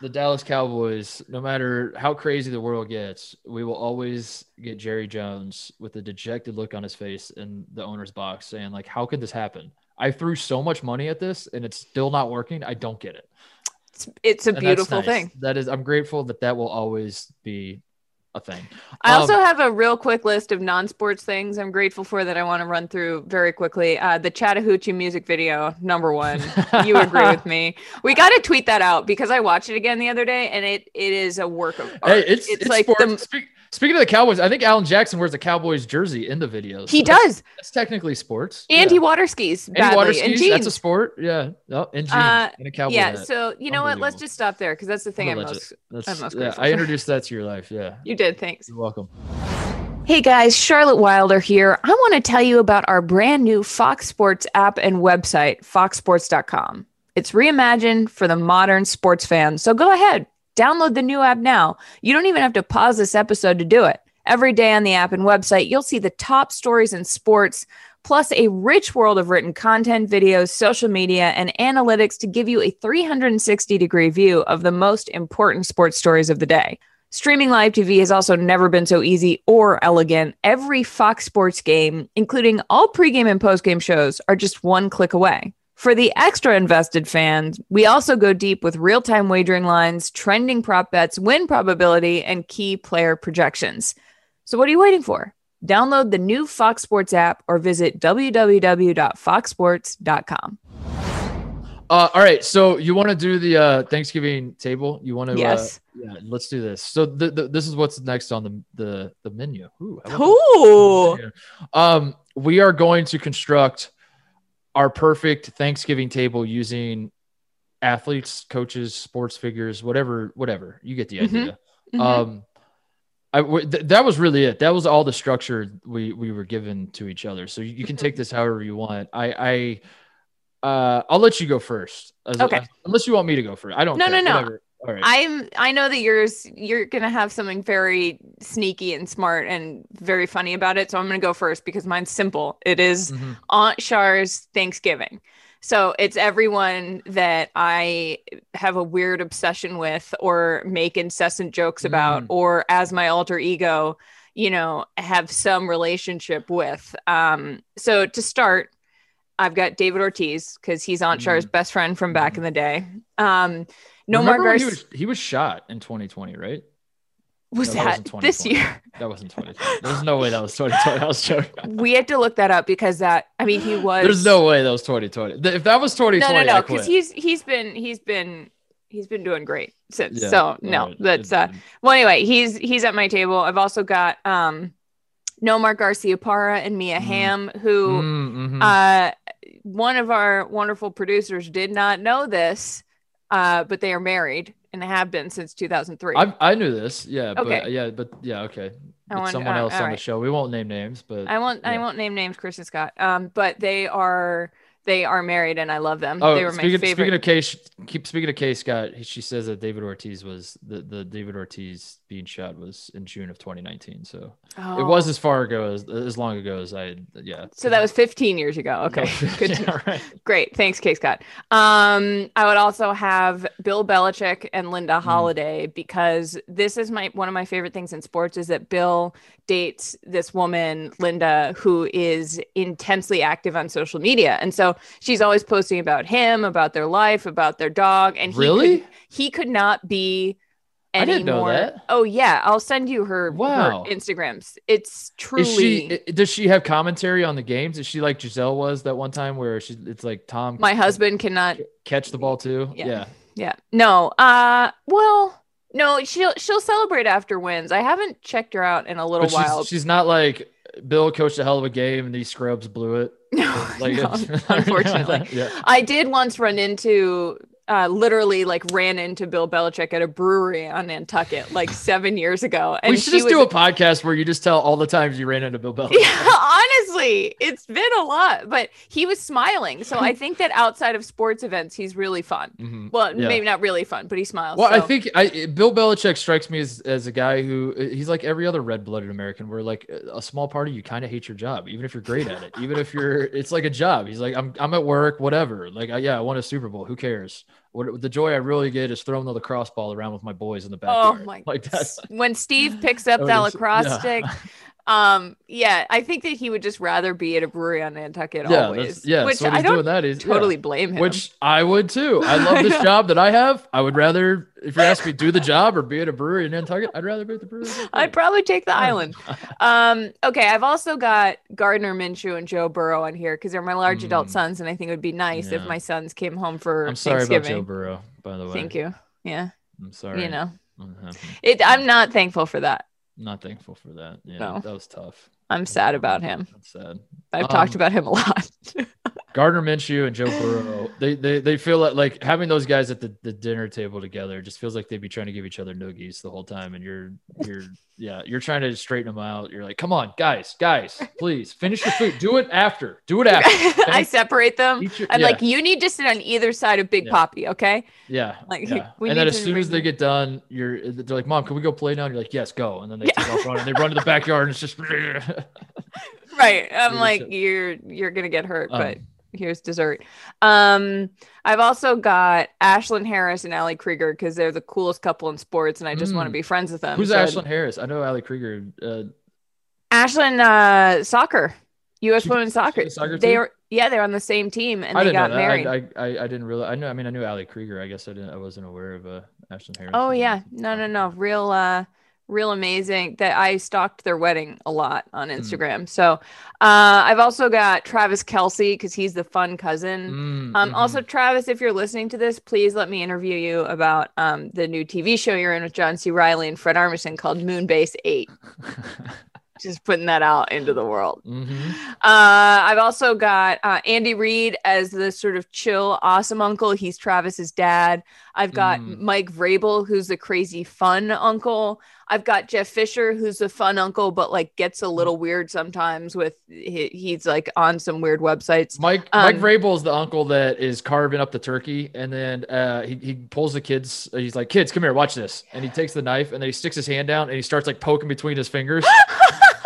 the Dallas Cowboys, no matter how crazy the world gets, we will always get Jerry Jones with a dejected look on his face in the owner's box, saying like, "How could this happen? I threw so much money at this, and it's still not working. I don't get it." It's, it's a beautiful nice. thing. That is, I'm grateful that that will always be a thing. I um, also have a real quick list of non-sports things I'm grateful for that I want to run through very quickly. Uh, the Chattahoochee music video, number one. you agree with me? We got to tweet that out because I watched it again the other day, and it it is a work of art. Hey, it's, it's, it's like the. Speak- Speaking of the Cowboys, I think Alan Jackson wears a Cowboys jersey in the videos. He does. That's, technically sports. And yeah. he water skis badly. And water skis. In that's a sport. Yeah. Oh, in jeans. Uh, in a cowboy Yeah. Hat. So you know what? Let's just stop there because that's the thing I'm, I'm most. That's, I'm most yeah, I introduced that to your life. Yeah. You did. Thanks. You're welcome. Hey guys, Charlotte Wilder here. I want to tell you about our brand new Fox Sports app and website, foxsports.com. It's reimagined for the modern sports fan. So go ahead, Download the new app now. You don't even have to pause this episode to do it. Every day on the app and website, you'll see the top stories in sports, plus a rich world of written content, videos, social media, and analytics to give you a 360 degree view of the most important sports stories of the day. Streaming live TV has also never been so easy or elegant. Every Fox Sports game, including all pregame and postgame shows, are just one click away. For the extra invested fans, we also go deep with real time wagering lines, trending prop bets, win probability, and key player projections. So, what are you waiting for? Download the new Fox Sports app or visit www.foxsports.com. Uh, all right, so you want to do the uh, Thanksgiving table? You want to? Uh, yes. Uh, yeah, let's do this. So the, the, this is what's next on the the, the menu. Ooh. Ooh. Um, we are going to construct our perfect Thanksgiving table using athletes, coaches, sports figures, whatever, whatever. You get the mm-hmm. idea. Mm-hmm. Um, I, th- that was really it. That was all the structure we we were given to each other. So you, you can take this however you want. I I uh, I'll let you go first. As, okay. As, unless you want me to go first. I don't. No, care. no, no. Whatever. All right. I'm I know that yours you're gonna have something very sneaky and smart and very funny about it. So I'm gonna go first because mine's simple. It is mm-hmm. Aunt Char's Thanksgiving. So it's everyone that I have a weird obsession with or make incessant jokes about, mm. or as my alter ego, you know, have some relationship with. Um, so to start, I've got David Ortiz because he's Aunt mm. Char's best friend from back mm. in the day. Um, no Remember Garcia. He was, he was shot in 2020, right? Was no, that, that this year? That wasn't 2020. There's no way that was 2020. I was joking. we had to look that up because that. I mean, he was. There's no way that was 2020. If that was 2020, no, no, no, because he's he's been he's been he's been doing great since. Yeah, so no, right. that's uh. Well, anyway, he's he's at my table. I've also got um, Nomar Garciaparra and Mia mm. Hamm, who mm, mm-hmm. uh, one of our wonderful producers did not know this uh, but they are married and have been since 2003. I, I knew this, yeah. Okay. But, yeah, but yeah, okay. Want, someone uh, else on right. the show. We won't name names, but I won't. Yeah. I won't name names. Chris and Scott. Um, but they are they are married and I love them. Oh, they were speaking, my favorite. Speaking of case, keep speaking of case, Scott. She says that David Ortiz was the, the David Ortiz being shot was in June of 2019. So oh. it was as far ago as as long ago as I yeah. So that was 15 years ago. Okay, good. yeah, right. Great, thanks, Case Scott. Um, I would also have Bill Belichick and Linda Holliday mm. because this is my one of my favorite things in sports is that Bill dates this woman Linda who is intensely active on social media, and so she's always posting about him, about their life, about their dog. And he really, could, he could not be any more. Oh yeah, I'll send you her, wow. her Instagrams. It's truly. Is she, does she have commentary on the games? Is she like Gisele was that one time where she? It's like Tom. My husband cannot catch the ball too. Yeah. Yeah. yeah. No. Uh. Well. No. She'll she'll celebrate after wins. I haven't checked her out in a little she's, while. She's not like Bill coached a hell of a game and these scrubs blew it. No, like no unfortunately. yeah. I did once run into uh, literally like ran into Bill Belichick at a brewery on Nantucket like seven years ago. And we should just was, do a podcast where you just tell all the times you ran into Bill Belichick. Yeah, honestly, it's been a lot, but he was smiling. So I think that outside of sports events, he's really fun. Mm-hmm. Well, yeah. maybe not really fun, but he smiles. Well, so. I think I, Bill Belichick strikes me as, as a guy who he's like every other red blooded American, where like a small party, you kind of hate your job, even if you're great at it, even if you're, it's like a job. He's like, I'm, I'm at work, whatever. Like, yeah, I won a Super Bowl. Who cares? What the joy I really get is throwing the lacrosse ball around with my boys in the oh backyard. Oh my! Like that. When Steve picks up oh, that lacrosse yeah. stick, Um, yeah, I think that he would just rather be at a brewery on Nantucket yeah, always. Yeah, which so I don't that is totally yeah. blame him. Which I would too. I love this job that I have. I would rather, if you ask me, do the job or be at a brewery in Nantucket. I'd rather be at the brewery. I'd probably take the island. um, okay, I've also got Gardner Minshew and Joe Burrow on here because they're my large mm. adult sons, and I think it would be nice yeah. if my sons came home for. I'm sorry about Joe Burrow, by the way. Thank you. Yeah. I'm sorry. You know, it. I'm not thankful for that. Not thankful for that. Yeah, no. that was tough. I'm sad about him. That's sad. I've um, talked about him a lot. Gardner Minshew and Joe Burrow, they, they they feel like, like having those guys at the, the dinner table together just feels like they'd be trying to give each other noogies the whole time. And you're you're yeah, you're trying to straighten them out. You're like, come on, guys, guys, please finish your food. Do it after. Do it after. I separate them. Your, I'm yeah. like, you need to sit on either side of Big yeah. Poppy, okay? Yeah. Like, yeah. and then as soon as they get done, you're they're like, Mom, can we go play now? And you're like, Yes, go. And then they take off running. They run to the backyard and it's just right. I'm like, you're you're gonna get hurt, um, but here's dessert. Um, I've also got Ashlyn Harris and Ali Krieger because they're the coolest couple in sports, and I just mm. want to be friends with them. Who's so Ashlyn Harris? I know Ali Krieger. Uh, Ashlyn uh, soccer, U.S. She, women's soccer. soccer they were yeah, they're on the same team, and they got married. I, I, I didn't really. I know. I mean, I knew Ali Krieger. I guess I didn't. I wasn't aware of uh, Ashlyn Harris. Oh yeah, no, no, no, real. uh real amazing that I stalked their wedding a lot on hmm. Instagram. Mm. So uh, I've also got Travis Kelce because he's the fun cousin. Mm, um, mm-hmm. Also, Travis, if you're listening to this, please let me interview you about um, the new TV show you're in with John C. Reilly and Fred Armisen called Moonbase 8. Just putting that out into the world. Mm-hmm. Uh, I've also got uh, Andy Reid as the sort of chill, awesome uncle. He's Travis's dad. I've got mm. Mike Vrabel, who's the crazy fun uncle. I've got Jeff Fisher, who's a fun uncle, but like gets a little weird sometimes with he, he's like on some weird websites. Mike um, Mike Vrabel is the uncle that is carving up the turkey, and then uh, he he pulls the kids. He's like, "Kids, come here, watch this," and he takes the knife and then he sticks his hand down and he starts like poking between his fingers.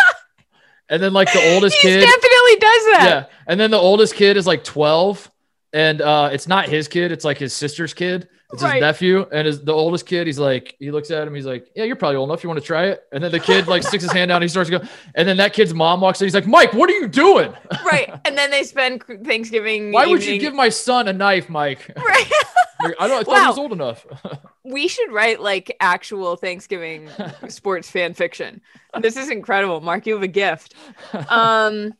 and then like the oldest he kid definitely does that. Yeah, and then the oldest kid is like twelve, and uh, it's not his kid; it's like his sister's kid it's right. his nephew and his the oldest kid. He's like, he looks at him. He's like, "Yeah, you're probably old enough. You want to try it?" And then the kid like sticks his hand down. And he starts to go, and then that kid's mom walks in. He's like, "Mike, what are you doing?" Right. And then they spend Thanksgiving. Why evening... would you give my son a knife, Mike? Right. I don't. I thought wow. he was old enough. we should write like actual Thanksgiving sports fan fiction. This is incredible, Mark. You have a gift. Um.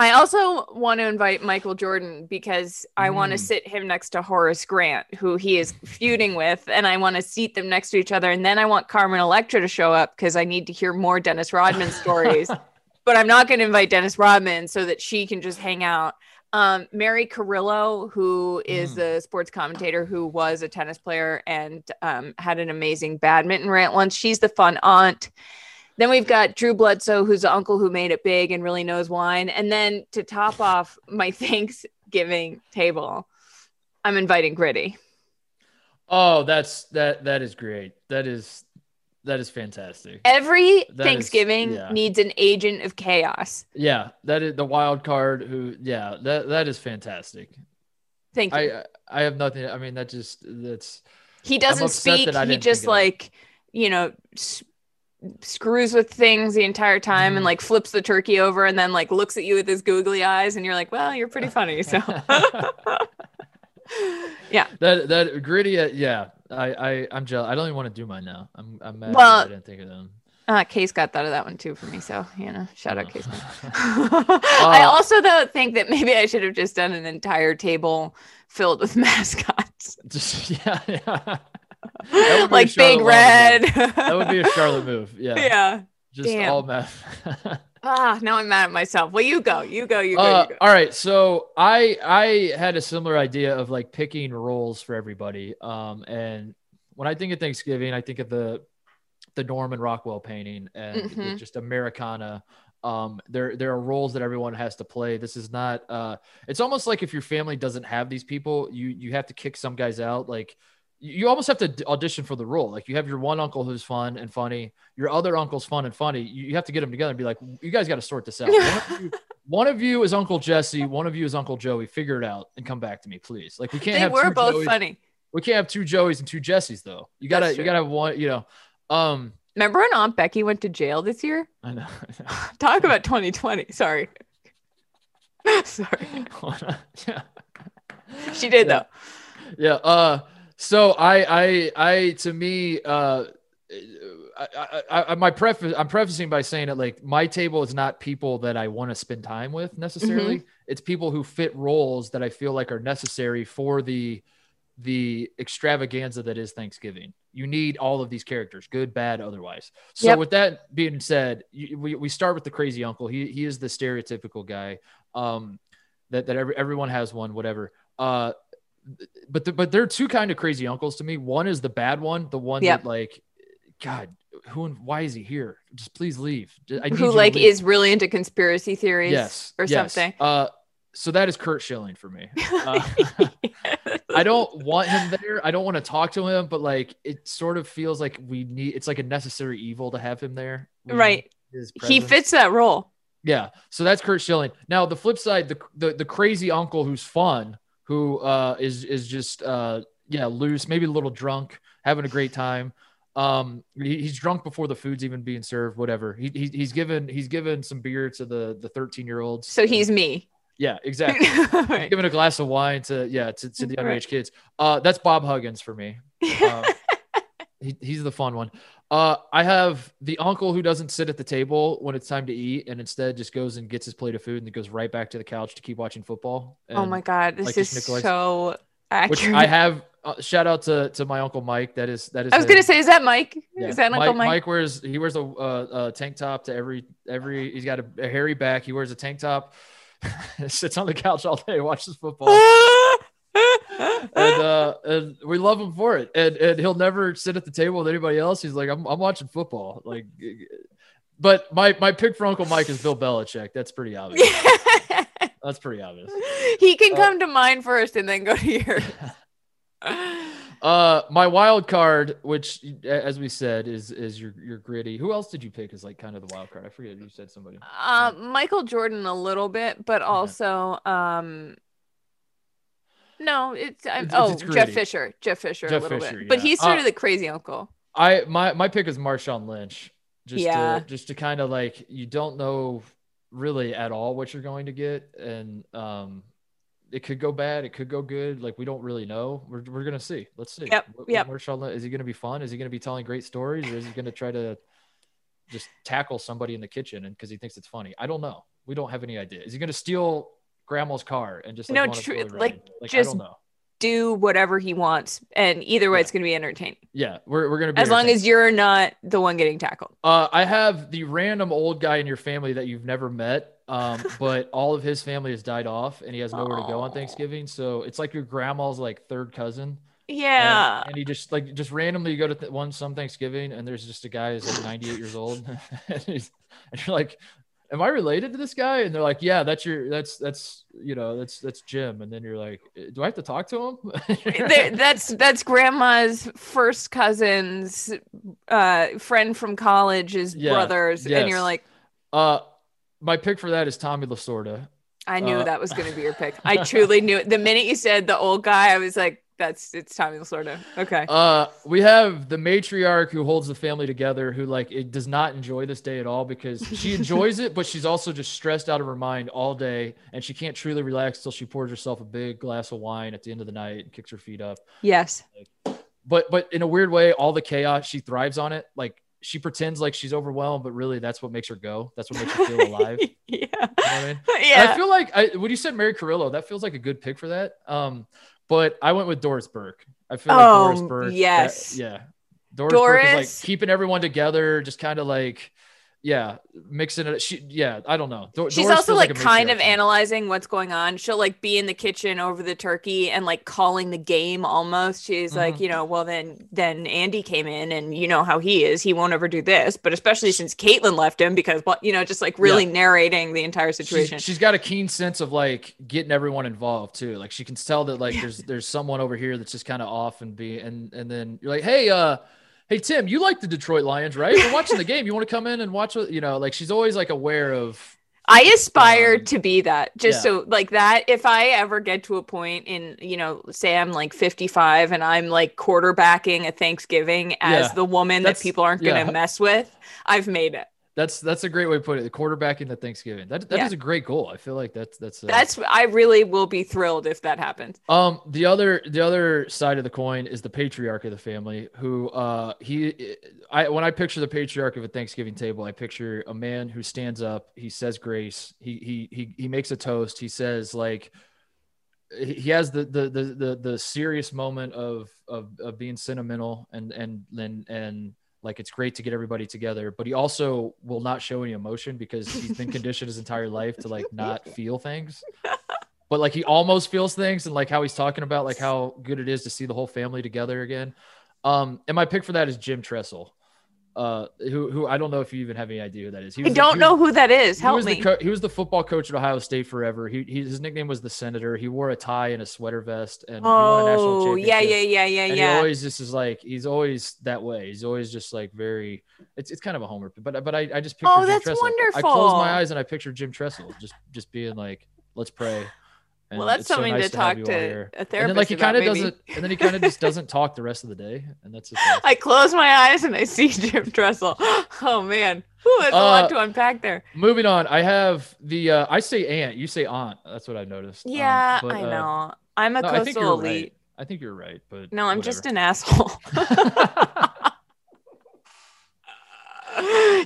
I also want to invite Michael Jordan because I mm. want to sit him next to Horace Grant, who he is feuding with, and I want to seat them next to each other. And then I want Carmen Electra to show up because I need to hear more Dennis Rodman stories. but I'm not going to invite Dennis Rodman so that she can just hang out. Um, Mary Carillo, who is mm. the sports commentator who was a tennis player and um, had an amazing badminton rant once. She's the fun aunt. Then we've got Drew Bledsoe, who's the uncle who made it big and really knows wine. And then to top off my Thanksgiving table, I'm inviting Gritty. Oh, that's that that is great. That is that is fantastic. Every that Thanksgiving is, yeah. needs an agent of chaos. Yeah, that is the wild card who yeah, that that is fantastic. Thank you. I I have nothing I mean that just that's he doesn't speak. He just like, you know, screws with things the entire time and mm-hmm. like flips the turkey over and then like looks at you with his googly eyes and you're like well you're pretty funny so. Yeah. That that gritty uh, yeah. I i i'm jealous. I don't even want to do mine now. I'm i'm mad well, i didn't think of them. uh, Case got that of that one too for me, so you know, shout out Case. uh, I also though think that maybe I should have just done an entire table filled with mascots. Just yeah, yeah like Big Red. that would be a Charlotte move. Yeah. Yeah. Just Damn. all math. ah, now I'm mad at myself. Well, you go, you go, you go, uh, you go. All right. So I I had a similar idea of like picking roles for everybody. Um, and when I think of Thanksgiving, I think of the the Norman Rockwell painting and mm-hmm. just Americana. Um, there there are roles that everyone has to play. This is not. Uh, it's almost like if your family doesn't have these people, you you have to kick some guys out. Like you almost have to audition for the role. Like you have your one uncle who's fun and funny, your other uncle's fun and funny. You, have to get them together and be like, you guys got to sort this out. one, of you, one, of you, is Uncle Jesse, one of you is Uncle Joey. Figure it out and come back to me, please. Like we can't they have. We're both Joeys. funny. We can't have two Joeys and two Jessies though. You gotta, you gotta have one. You know. Um. Remember when Aunt Becky went to jail this year? I know. Talk about 2020. Sorry. Sorry. yeah. She did yeah. though. Yeah. Uh so I I I to me uh I, I, I, my preface, I'm prefacing by saying that like my table is not people that I want to spend time with necessarily. Mm-hmm. It's people who fit roles that I feel like are necessary for the the extravaganza that is Thanksgiving. You need all of these characters, good, bad, otherwise. So yep. with that being said, you, we, we start with the crazy uncle. He he is the stereotypical guy. Um, that that every, everyone has one, whatever. Uh, but the, but there are two kind of crazy uncles to me. One is the bad one, the one yep. that like, God, who and why is he here? Just please leave. who like is really into conspiracy theories, yes, or yes. something. Uh, so that is Curt Schilling for me. Uh. I don't want him there. I don't want to talk to him, but like it sort of feels like we need. It's like a necessary evil to have him there. Right. He fits that role. Yeah. So that's Curt Schilling. Now the flip side, the the, the crazy uncle who's fun, who uh, is is just uh, yeah loose, maybe a little drunk, having a great time. Um, he, he's drunk before the food's even being served. Whatever. He, he he's given he's given some beer to the the thirteen year olds. So he's me. Yeah, exactly. right. Giving a glass of wine to yeah to, to the underage right. kids. Uh, that's Bob Huggins for me. Uh, he, he's the fun one. Uh, I have the uncle who doesn't sit at the table when it's time to eat, and instead just goes and gets his plate of food and then goes right back to the couch to keep watching football. oh my god, this like is so accurate. Which I have. Uh, shout out to, to my uncle Mike. That is that is. I was him. gonna say, is that Mike? Yeah. Is that Mike, Uncle Mike? Mike wears he wears a, uh, a tank top to every every. He's got a, a hairy back. He wears a tank top. sits on the couch all day, watches football. and uh, and we love him for it. And and he'll never sit at the table with anybody else. He's like, I'm I'm watching football. Like, but my my pick for Uncle Mike is Bill Belichick. That's pretty obvious. That's pretty obvious. He can uh, come uh, to mine first and then go to yours. uh, my wild card, which as we said, is is your your gritty. Who else did you pick as like kind of the wild card? I forget you said somebody. Uh, Michael Jordan a little bit, but also um no, it's, it's oh it's Jeff Fisher, Jeff Fisher Jeff a little Fisher, bit, yeah. but he's sort uh, of the crazy uncle. I my my pick is Marshawn Lynch. Just yeah. to just to kind of like you don't know really at all what you're going to get, and um, it could go bad, it could go good. Like we don't really know. We're we're gonna see. Let's see. Yep. Yep. Marshawn Lynch, is he gonna be fun? Is he gonna be telling great stories, or is he gonna try to just tackle somebody in the kitchen and because he thinks it's funny? I don't know. We don't have any idea. Is he gonna steal grandma's car and just like, no true like, like just do whatever he wants and either way yeah. it's going to be entertaining. Yeah we're, we're going to be as long as you're not the one getting tackled. Uh, i have the random old guy in your family that you've never met um, but all of his family has died off and he has nowhere Aww. to go on thanksgiving so it's like your grandma's like third cousin. Yeah. and, and he just like just randomly you go to th- one some thanksgiving and there's just a guy who's like 98 years old. And, and you're like am I related to this guy? And they're like, yeah, that's your, that's, that's, you know, that's, that's Jim. And then you're like, do I have to talk to him? that's, that's grandma's first cousin's uh, friend from college, his yeah, brothers. Yes. And you're like, uh, my pick for that is Tommy Lasorda. I knew uh, that was going to be your pick. I truly knew it. The minute you said the old guy, I was like, that's it's Tommy Lasorda. Okay. Uh, we have the matriarch who holds the family together, who like it does not enjoy this day at all because she enjoys it, but she's also just stressed out of her mind all day, and she can't truly relax till she pours herself a big glass of wine at the end of the night and kicks her feet up. Yes. but but in a weird way, all the chaos she thrives on it. Like she pretends like she's overwhelmed, but really that's what makes her go. That's what makes her feel alive. yeah. You know I mean? Yeah. And I feel like I, when you said Mary Carillo, that feels like a good pick for that. Um, but I went with Doris Burke. I feel like oh, Doris Burke. Yes. That, yeah. Doris, Doris Burke is like keeping everyone together, just kind of like yeah, mixing it. She, yeah, I don't know. Do- She's Doris also like, like kind of analyzing what's going on. She'll like be in the kitchen over the turkey and like calling the game almost. She's mm-hmm. like, you know, well then, then Andy came in and you know how he is. He won't ever do this, but especially since Caitlin left him because what you know, just like really yeah. narrating the entire situation. She's, she's got a keen sense of like getting everyone involved too. Like she can tell that like there's there's someone over here that's just kind of off and be and and then you're like, hey, uh hey Tim, you like the Detroit Lions, right? We're watching the game. You want to come in and watch? You know, like she's always like aware of I aspire um, to be that. Just yeah. so like that. If I ever get to a point in, you know, say I'm like 55 and I'm like quarterbacking a Thanksgiving as yeah. the woman That's, that people aren't going to mess with, I've made it. That's that's a great way to put it. The quarterback into Thanksgiving. That that yeah. is a great goal. I feel like that's that's that's. I really will be thrilled if that happens. Um, the other the other side of the coin is the patriarch of the family. Who uh he, I when I picture the patriarch of a Thanksgiving table, I picture a man who stands up. He says grace. He he he he makes a toast. He says like he has the the the the, the serious moment of, of of being sentimental and and and and like it's great to get everybody together, but he also will not show any emotion because he's been conditioned his entire life to like not feel things. But like he almost feels things and like how he's talking about like how good it is to see the whole family together again. Um, and my pick for that is Jim Tressel uh, who who I don't know if you even have any idea who that is. He I don't the, know who that is. Help me. Co- he was the football coach at Ohio State forever. He, he, his nickname was the Senator. He wore a tie and a sweater vest, and oh yeah yeah yeah yeah and yeah. He always just is like he's always that way. He's always just like very. It's it's kind of a homer, but but I I just picture. Oh, Jim that's Tressel. wonderful. I close my eyes and I picture Jim Tressel just just being like, let's pray. And well, that's something so nice to, to talk to a therapist. And then, like he kind of doesn't, and then he kind of just doesn't talk the rest of the day, and that's. I close my eyes and I see Jim Tressel. Oh man, Ooh, that's uh, a lot to unpack there. Moving on, I have the. Uh, I say aunt, you say aunt. That's what I've noticed. Um, yeah, um, but, I uh, know. I'm a no, coastal elite. Right. I think you're right, but no, I'm whatever. just an asshole.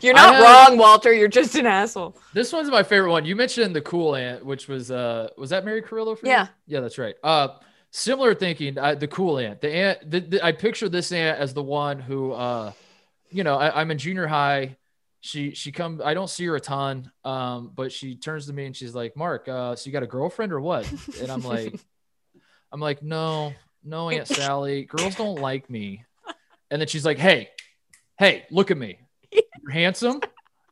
You're not have, wrong, Walter. You're just an asshole. This one's my favorite one. You mentioned the cool aunt, which was uh was that Mary Carillo? for Yeah. You? Yeah, that's right. Uh similar thinking, uh, the cool aunt. The aunt the, the, I picture this aunt as the one who uh you know, I, I'm in junior high. She she come I don't see her a ton. Um, but she turns to me and she's like, Mark, uh, so you got a girlfriend or what? And I'm like, I'm like, no, no, Aunt Sally. Girls don't like me. And then she's like, Hey, hey, look at me. You're handsome.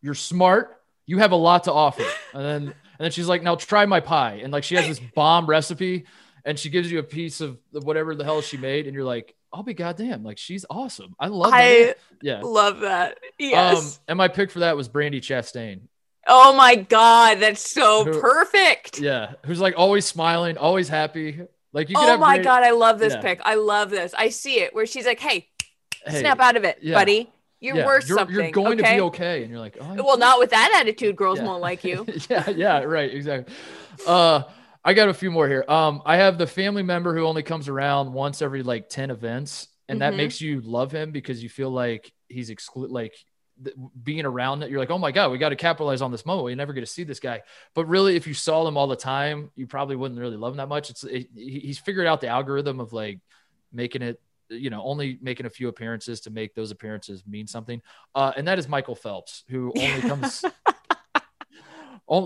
You're smart. You have a lot to offer. And then and then she's like, now try my pie. And like she has this bomb recipe and she gives you a piece of whatever the hell she made. And you're like, I'll be goddamn. Like she's awesome. I love I Yeah. Love that. Yes. Um, and my pick for that was Brandi Chastain. Oh my God. That's so Who, perfect. Yeah. Who's like always smiling, always happy. Like you Oh my God. I love this yeah. pick. I love this. I see it where she's like, hey, hey snap out of it, yeah. buddy. You're yeah, worth you're, something. You're going okay? to be okay. And you're like, oh, well, not with that attitude. Girls yeah. won't like you. yeah, yeah, right, exactly. Uh, I got a few more here. Um, I have the family member who only comes around once every like 10 events, and mm-hmm. that makes you love him because you feel like he's exclude like th- being around it. You're like, oh my God, we got to capitalize on this moment. We never get to see this guy. But really, if you saw him all the time, you probably wouldn't really love him that much. It's it, he's figured out the algorithm of like making it you know, only making a few appearances to make those appearances mean something. Uh, and that is Michael Phelps, who only comes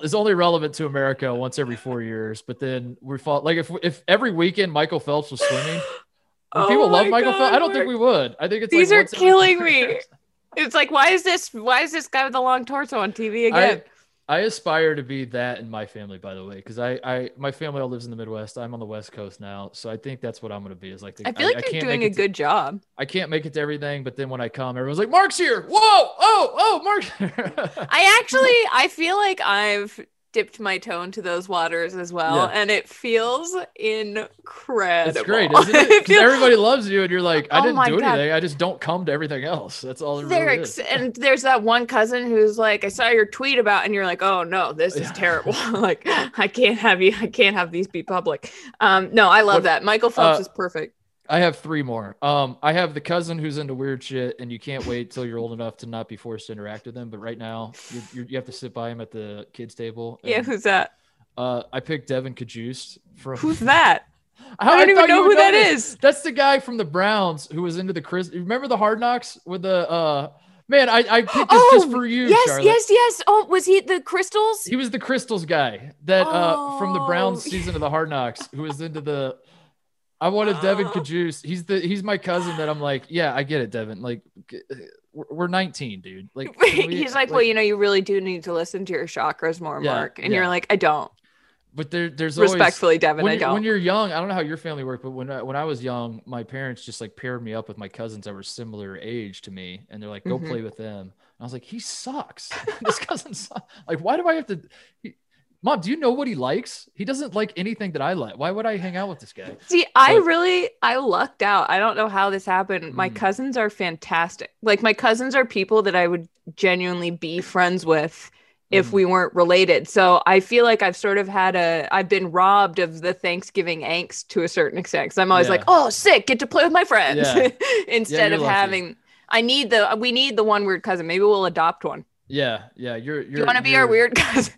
is only relevant to America once every four years. But then we fought like if if every weekend Michael Phelps was swimming, oh people love Michael God, Phelps. I don't think we would. I think it's these like are killing me. It's like why is this why is this guy with the long torso on TV again? I, I aspire to be that in my family, by the way, because I, I, my family all lives in the Midwest. I'm on the West Coast now, so I think that's what I'm going to be. Is like, the, I feel like I, you're I doing a good to, job. I can't make it to everything, but then when I come, everyone's like, "Mark's here! Whoa! Oh! Oh! oh Mark!" I actually, I feel like I've dipped my toe into those waters as well, yeah. and it feels incredible. It's great, isn't it? feels... Everybody loves you, and you're like, I oh didn't do God. anything. I just don't come to everything else. That's all. It really is. And there's that one cousin who's like, I saw your tweet about, and you're like, oh no, this is yeah. terrible. like, I can't have you. I can't have these be public. Um, no, I love what, that. Michael Phelps uh, is perfect. I have three more. Um, I have the cousin who's into weird shit, and you can't wait till you're old enough to not be forced to interact with him. But right now, you you you have to sit by him at the kids' table. And, yeah, who's that? Uh, I picked Devon Cajuste from. Who's that? I don't I even know who that is. That's the guy from the Browns who was into the Chris. Remember the Hard Knocks with the uh man? I I picked this oh, just for you. Yes, Charlotte. yes, yes. Oh, was he the Crystals? He was the Crystals guy that oh. uh from the Browns oh. season of the Hard Knocks who was into the I wanted Devon Cajuste. He's the he's my cousin that I'm like, yeah, I get it, Devon. Like, we're 19, dude. Like, we, he's like, like, well, you know, you really do need to listen to your chakras more, yeah, Mark. And yeah. you're like, I don't. But there, there's respectfully, always, Devon. I don't. When you're young, I don't know how your family worked, but when I, when I was young, my parents just like paired me up with my cousins that were similar age to me, and they're like, go mm-hmm. play with them. And I was like, he sucks. this cousin sucks. Like, why do I have to? He, Mom, do you know what he likes? He doesn't like anything that I like. Why would I hang out with this guy? See, but, I really I lucked out. I don't know how this happened. Mm. My cousins are fantastic. Like my cousins are people that I would genuinely be friends with if mm. we weren't related. So I feel like I've sort of had a I've been robbed of the Thanksgiving angst to a certain extent. Cause I'm always yeah. like, oh sick, get to play with my friends yeah. instead yeah, of lucky. having I need the we need the one weird cousin. Maybe we'll adopt one. Yeah, yeah. You're. you're you want to be our weird cousin?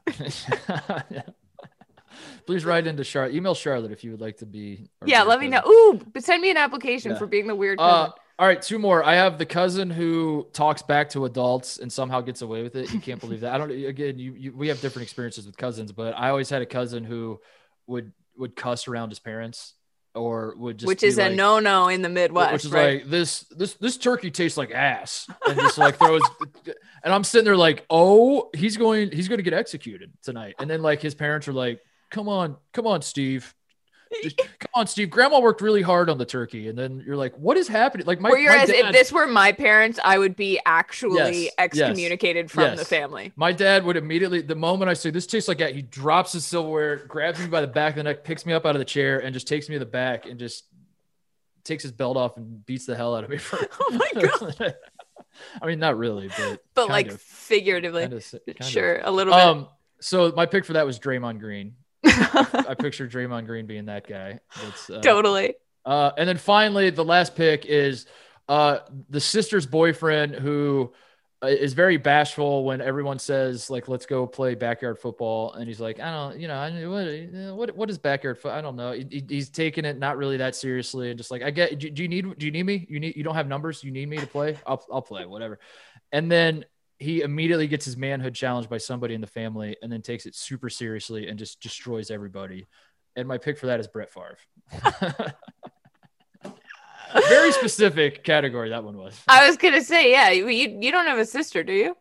yeah. Please write into Charlotte. Email Charlotte if you would like to be. Yeah, let cousin. me know. Ooh, but send me an application yeah. for being the weird uh, cousin. Uh, all right, two more. I have the cousin who talks back to adults and somehow gets away with it. You can't believe that. I don't. Again, you, you we have different experiences with cousins, but I always had a cousin who would would cuss around his parents or would just which is like, a no no in the Midwest, which is right? like this this this turkey tastes like ass, and just like throws, and I'm sitting there like, oh, he's going he's going to get executed tonight, and then like his parents are like, come on, come on, Steve, come on, Steve. Grandma worked really hard on the turkey, and then you're like, "What is happening?" Like my. Whereas my dad, if this were my parents, I would be actually yes, excommunicated yes, from yes. the family. My dad would immediately, the moment I say this tastes like that, he drops his silverware, grabs me by the back of the neck, picks me up out of the chair, and just takes me to the back and just takes his belt off and beats the hell out of me. For, oh my god. I mean, not really, but but like of, figuratively, kind of, kind sure, of. a little bit. Um, so my pick for that was Draymond Green. I picture Draymond Green being that guy. Uh, totally. Uh, and then finally, the last pick is uh, the sister's boyfriend who uh, very bashful when everyone says like let's go play backyard football. And he's like i don't you know I, what what what is backyard foot i don't know. He, he's taking it not really that seriously and just like i get do, do you need do you need me? You need you don't have numbers? You need me to play? I'll, I'll play whatever. And then he immediately gets his manhood challenged by somebody in the family and then takes it super seriously and just destroys everybody. And my pick for that is Brett Favre. Very specific category that one was. I was gonna say, yeah, you you don't have a sister, do you?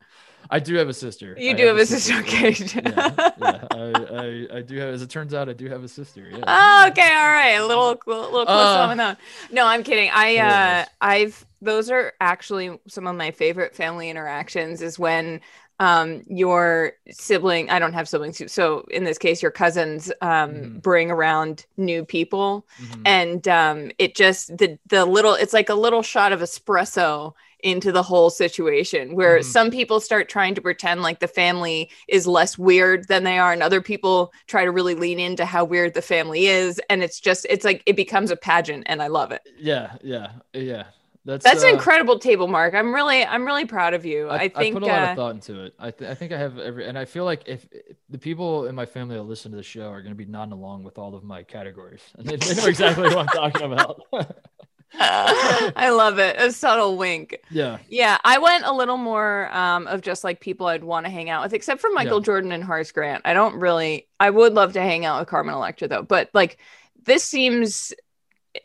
I do have a sister. You I do have, have a sister. sister. Okay. yeah, yeah. I, I, I, do have. As it turns out, I do have a sister. Yeah. Oh, okay. All right. A little, little, little close uh, on that. No, I'm kidding. I, uh, I've. Those are actually some of my favorite family interactions. Is when um your sibling i don't have siblings so in this case your cousins um mm. bring around new people mm-hmm. and um it just the the little it's like a little shot of espresso into the whole situation where mm-hmm. some people start trying to pretend like the family is less weird than they are and other people try to really lean into how weird the family is and it's just it's like it becomes a pageant and i love it yeah yeah yeah that's that's uh, an incredible table mark i'm really i'm really proud of you i, I think i put a lot uh, of thought into it I, th- I think i have every and i feel like if, if, the people in my family that listen to the show are going to be nodding along with all of my categories and they, they know exactly what i'm talking about I love it. A subtle wink. Yeah. Yeah. I went a little more um, of just like people I'd want to hang out with, except for Michael yeah. Jordan and Horace Grant. I don't really, I would love to hang out with Carmen Electra though. But like, this seems,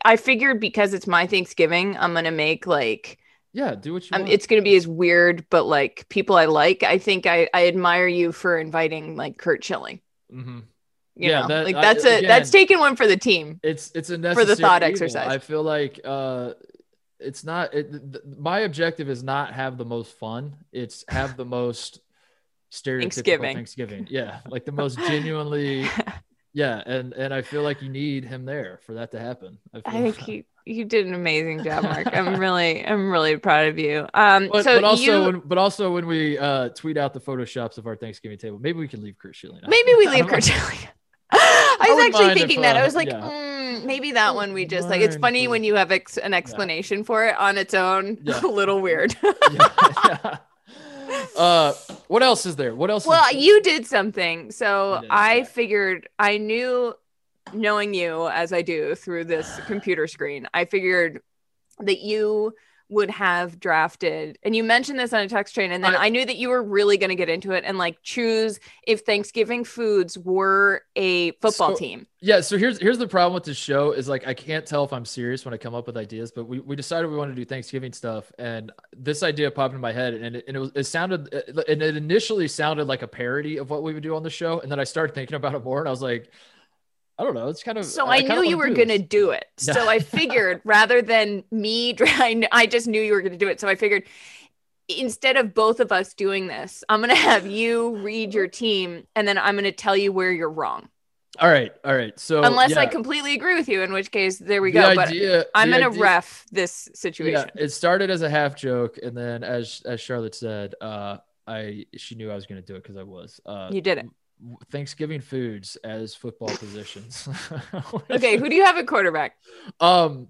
I figured because it's my Thanksgiving, I'm to make like, yeah, do what you um, It's to be as weird, but like people I like. I think I, I admire you for inviting like Curt Schilling. Mm-hmm. You yeah, know, that, like that's I, a again, that's taking one for the team. It's it's a for the thought evil. exercise. I feel like uh, it's not. It, th- my objective is not have the most fun. It's have the most stereotypical Thanksgiving. Thanksgiving. Yeah, like the most genuinely. yeah, and and I feel like you need him there for that to happen. I, I think he you did an amazing job, Mark. I'm really, I'm really proud of you. Um, but, so but also, you, when, but also when we uh, tweet out the photoshops of our Thanksgiving table, maybe we can leave Curt Schilling. Maybe we leave Curt Schilling. I was actually thinking if, that. I was like, yeah. mm, maybe that one we just like. It's funny when you have ex- an explanation yeah. for it on its own. Yeah. a little weird. yeah. Uh, what else is there? What else? Well, you did something. So did, I figured I knew, knowing you as I do through this computer screen, I figured that you would have drafted and you mentioned this on a text train and then I, I knew that you were really going to get into it and like choose if Thanksgiving foods were a football so, team. Yeah, so here's here's the problem with this show is like I can't tell if I'm serious when I come up with ideas, but we, we decided we want to do Thanksgiving stuff and this idea popped in my head and it, and it, was, it sounded and it initially sounded like a parody of what we would do on the show and then I started thinking about it more and I was like I don't know. It's kind of so I, I knew you were going to do it. So I figured rather than me, I just knew you were going to do it. So I figured instead of both of us doing this, I'm going to have you read your team and then I'm going to tell you where you're wrong. All right, all right. So unless yeah. I completely agree with you, in which case there we the go. Idea, but I'm gonna idea, ref this situation. Yeah, it started as a half joke, and then as as Charlotte said, uh, I she knew I was gonna do it because I was. Uh, you did it. Thanksgiving foods as football positions. okay, who do you have at quarterback? Um,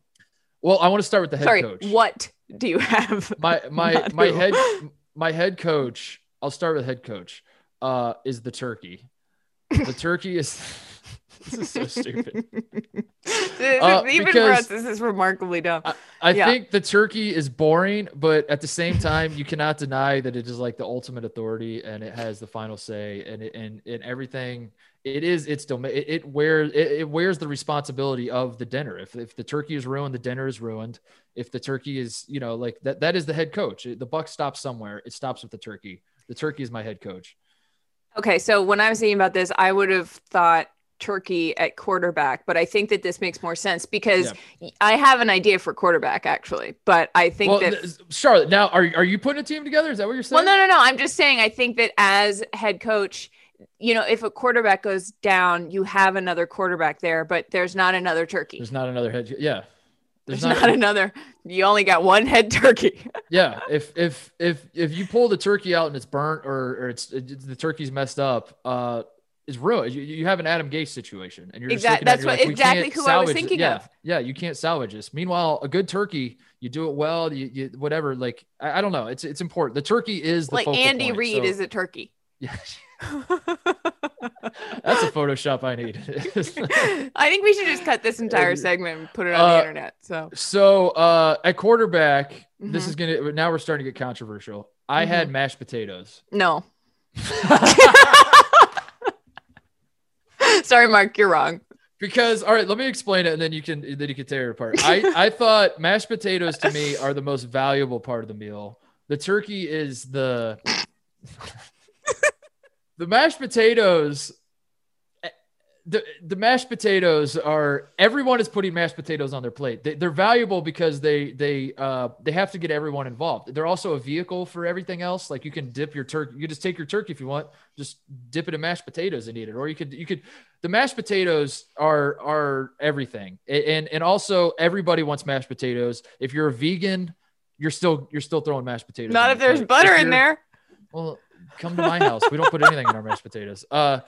well, I want to start with the head Sorry, coach. What do you have? My my my who. head my head coach. I'll start with head coach. Uh, is the turkey. The turkey is this is so stupid. uh, Even for us, this is remarkably dumb. I, I yeah. think the turkey is boring, but at the same time, you cannot deny that it is like the ultimate authority and it has the final say and it, and, and everything. It is its domain. It, it wears it, it wears the responsibility of the dinner. If if the turkey is ruined, the dinner is ruined. If the turkey is, you know, like that, that is the head coach. The buck stops somewhere. It stops with the turkey. The turkey is my head coach. Okay, so when I was thinking about this, I would have thought Turkey at quarterback, but I think that this makes more sense because yeah. I have an idea for quarterback actually, but I think well, that Charlotte. Now, are are you putting a team together? Is that what you're saying? Well, no, no, no. I'm just saying. I think that as head coach, you know, if a quarterback goes down, you have another quarterback there, but there's not another Turkey. There's not another head. Yeah. There's, there's not, not another. You only got one head turkey. yeah, if if if if you pull the turkey out and it's burnt or or it's, it's the turkey's messed up, uh, is ruined. You, you have an Adam Gase situation, and you're exactly that's what, like, exactly who I was thinking yeah, of. Yeah, you can't salvage this. Meanwhile, a good turkey, you do it well, you, you whatever. Like I, I, don't know, it's it's important. The turkey is the like Andy point, Reid so. is a turkey. Yeah. That's a Photoshop I need. I think we should just cut this entire segment and put it on uh, the internet. So, so uh, at quarterback, mm-hmm. this is gonna. Now we're starting to get controversial. I mm-hmm. had mashed potatoes. No. Sorry, Mark, you're wrong. Because all right, let me explain it, and then you can then you can tear it apart. I I thought mashed potatoes to me are the most valuable part of the meal. The turkey is the the mashed potatoes the the mashed potatoes are everyone is putting mashed potatoes on their plate. They, are valuable because they they uh they have to get everyone involved. They're also a vehicle for everything else. Like you can dip your turkey, you just take your turkey if you want, just dip it in mashed potatoes and eat it. Or you could you could the mashed potatoes are are everything. And and also everybody wants mashed potatoes. If you're a vegan, you're still you're still throwing mashed potatoes. Not if there's butter if in there. Well, come to my house. We don't put anything in our mashed potatoes. Uh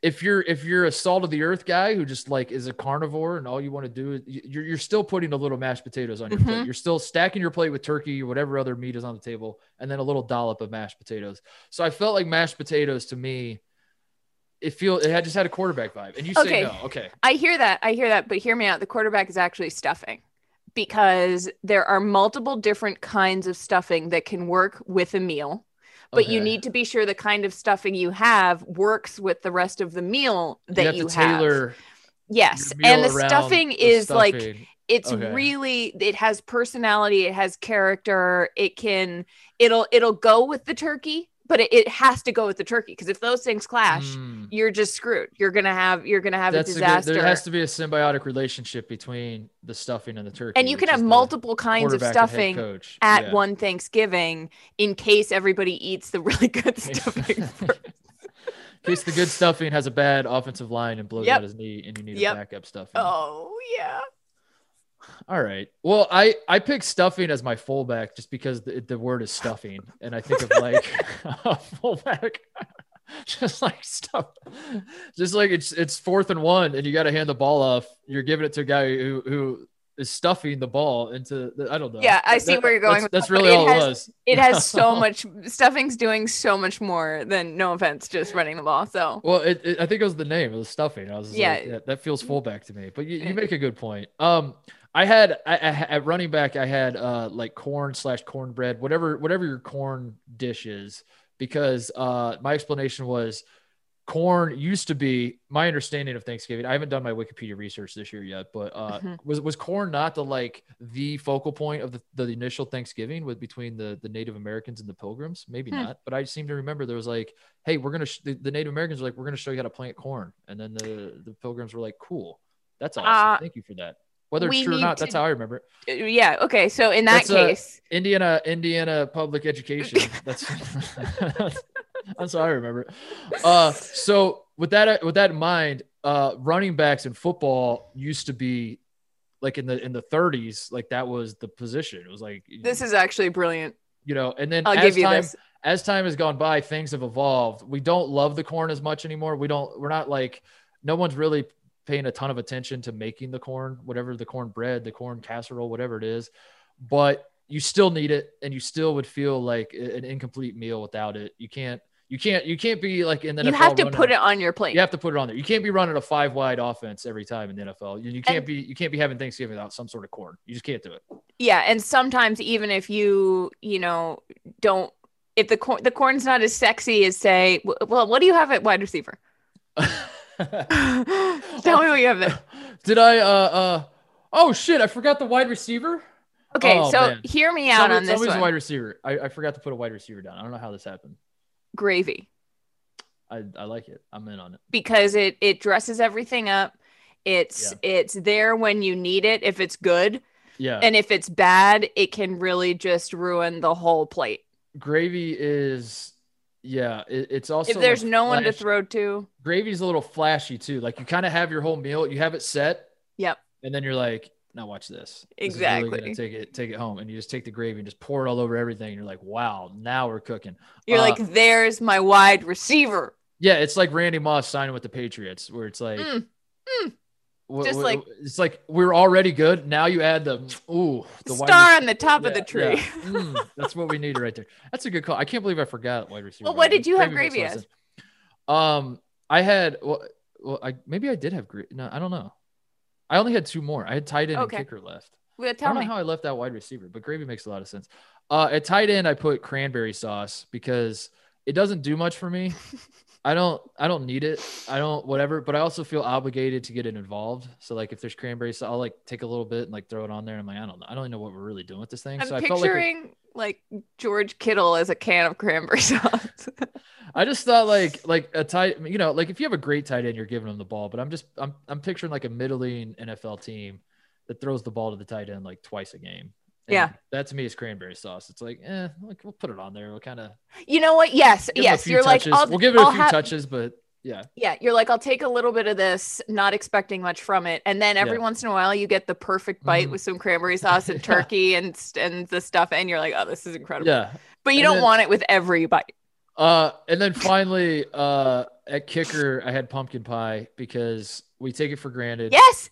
if you're if you're a salt of the earth guy who just like is a carnivore and all you want to do is you're, you're still putting a little mashed potatoes on your mm-hmm. plate you're still stacking your plate with turkey or whatever other meat is on the table and then a little dollop of mashed potatoes. So i felt like mashed potatoes to me it feel it had just had a quarterback vibe. And you okay. say no okay. I hear that i hear that but hear me out the quarterback is actually stuffing because there are multiple different kinds of stuffing that can work with a meal but okay. you need to be sure the kind of stuffing you have works with the rest of the meal that you have. You have. Yes, and the stuffing the is stuffing. like it's okay. really it has personality, it has character, it can it'll it'll go with the turkey but it, it, has to go with the turkey because if those things clash, mm. you're just screwed. You're gonna have you're gonna have That's a disaster. A good, there has to be a symbiotic relationship between the stuffing and the turkey. And you can have multiple kinds of stuffing at yeah. one Thanksgiving in case everybody eats the really good stuffing. in case the good stuffing has a bad offensive line and blows yep. out his knee, and you need yep. a backup stuffing. Oh yeah. All right. Well, I I pick stuffing as my fullback just because the, the word is stuffing, and I think of like a fullback, just like stuff, just like it's it's fourth and one, and you got to hand the ball off. You're giving it to a guy who who is stuffing the ball into the, I don't know. Yeah, I see that, where you're going. That's, that's really all has, it was. It has so much stuffing's doing so much more than no offense, just running the ball. So well, it, it, I think it was the name. It was stuffing. I was yeah. Like, yeah, that feels fullback to me. But you, you make a good point. Um, I had I, I, at running back, I had uh like corn slash cornbread, whatever whatever your corn dish is, because uh my explanation was corn used to be my understanding of Thanksgiving. I haven't done my Wikipedia research this year yet, but uh mm-hmm. was was corn not the like the focal point of the, the initial Thanksgiving with between the the Native Americans and the Pilgrims? Maybe hmm. not, but I seem to remember there was like, hey, we're gonna sh- the, the, Native Americans were like, we're gonna show you how to plant corn, and then the the Pilgrims were like, cool, that's awesome, uh, thank you for that Whether it's true or not, to, that's how I remember it. Uh, yeah. Okay. So in that that's, case, Indiana, Indiana public education. that's that's how I remember it. Uh, so with that with that in mind, uh, running backs in football used to be like in the in the 30s, like that was the position. It was like this is actually brilliant. You know, and then I'll as give you time, this. As time has gone by, things have evolved. We don't love the corn as much anymore. We don't. We're not like no one's really paying a ton of attention to making the corn, whatever the corn bread, the corn casserole, whatever it is. But you still need it, and you still would feel like an incomplete meal without it. You can't. You can't. You can't be like in the. You NFL have to running, put it on your plate. You have to put it on there. You can't be running a five wide offense every time in the NFL. You, you can't and, be. You can't be having Thanksgiving without some sort of corn. You just can't do it. Yeah, and sometimes even if you you know don't if the corn the corn's not as sexy as say well what do you have at wide receiver? Tell me what you have there. Did I? Uh, uh, oh shit! I forgot the wide receiver. Okay, oh, so man. hear me out on this one. wide receiver. I, I forgot to put a wide receiver down. I don't know how this happened. Gravy. I, I like it. I'm in on it because it it dresses everything up. It's yeah. it's there when you need it if it's good. Yeah. And if it's bad, it can really just ruin the whole plate. Gravy is yeah, it, it's also if there's no one to throw to. Gravy's a little flashy too. Like you kind of have your whole meal, you have it set. Yep. And then you're like, now watch this. Exactly. This really take it, take it home, and you just take the gravy and just pour it all over everything. And you're like, wow, now we're cooking. You're uh, like, there's my wide receiver. Yeah, it's like Randy Moss signing with the Patriots, where it's like, mm, mm. Just like it's like we're already good. Now you add the ooh the star on the top yeah, of the tree. Yeah. Mm, that's what we need right there. That's a good call. I can't believe I forgot wide receiver. Well, what did you have gravy as? Um, I had well, well, I maybe I did have gravy. No, I don't know. I only had two more. I had tight end okay. and kicker left. Well, tell I don't me know how I left that wide receiver, but gravy makes a lot of sense. Uh, at tight end, I put cranberry sauce because it doesn't do much for me. I don't I don't need it. I don't whatever, but I also feel obligated to get it involved. So like if there's cranberry sauce, I'll like take a little bit and like throw it on there. And I'm like, I don't know. I don't even know what we're really doing with this thing. I'm so picturing like, like George Kittle as a can of cranberry sauce. I just thought like like a tight you know, like if you have a great tight end, you're giving them the ball. But I'm just I'm I'm picturing like a middling NFL team that throws the ball to the tight end like twice a game. And yeah. That to me is cranberry sauce. It's like, eh, like we'll put it on there. We'll kind of. You know what? Yes, yes. You're touches. like, I'll, we'll give it a I'll few ha- touches, but yeah. Yeah, you're like, I'll take a little bit of this, not expecting much from it, and then every yeah. once in a while, you get the perfect bite mm with some cranberry sauce and turkey and and the stuff, and you're like, oh, this is incredible. Yeah. But you and don't then, want it with every bite. Uh, and then finally, uh, at kicker, I had pumpkin pie because we take it for granted. Yes.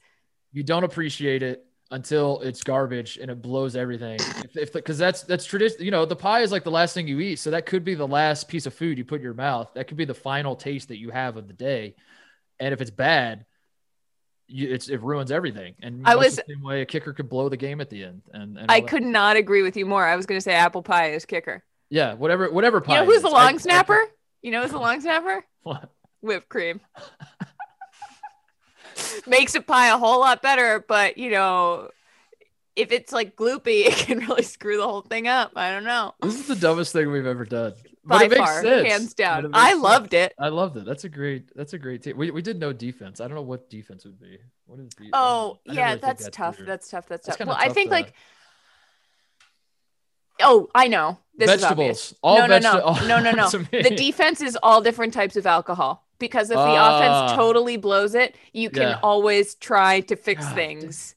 You don't appreciate it until it's garbage and it blows everything. If because that's that's tradition, you know, the pie is like the last thing you eat, so that could be the last piece of food you put in your mouth. That could be the final taste that you have of the day, and if it's bad, you, it's it ruins everything. And I was the same way a kicker could blow the game at the end. And, and I could not agree with you more. I was going to say apple pie is kicker. Yeah, whatever whatever pie. You know who's the long I, snapper? I, you know who's the long snapper? What? Whipped cream. makes a pie a whole lot better. But you know, if it's like gloopy, it can really screw the whole thing up. I don't know. This is the dumbest thing we've ever done. By far, sense. hands down. I sense. loved it. I loved it. That's a great. That's a great team. We, we did no defense. I don't know what defense would be. What is the? Oh yeah, really that's, tough. that's tough. That's tough. well, I think like. Oh, I know. This vegetables. All no, no, no, no, no, no, no. The defense is all different types of alcohol because if the uh, offense totally blows it, you can yeah. always try to fix God, things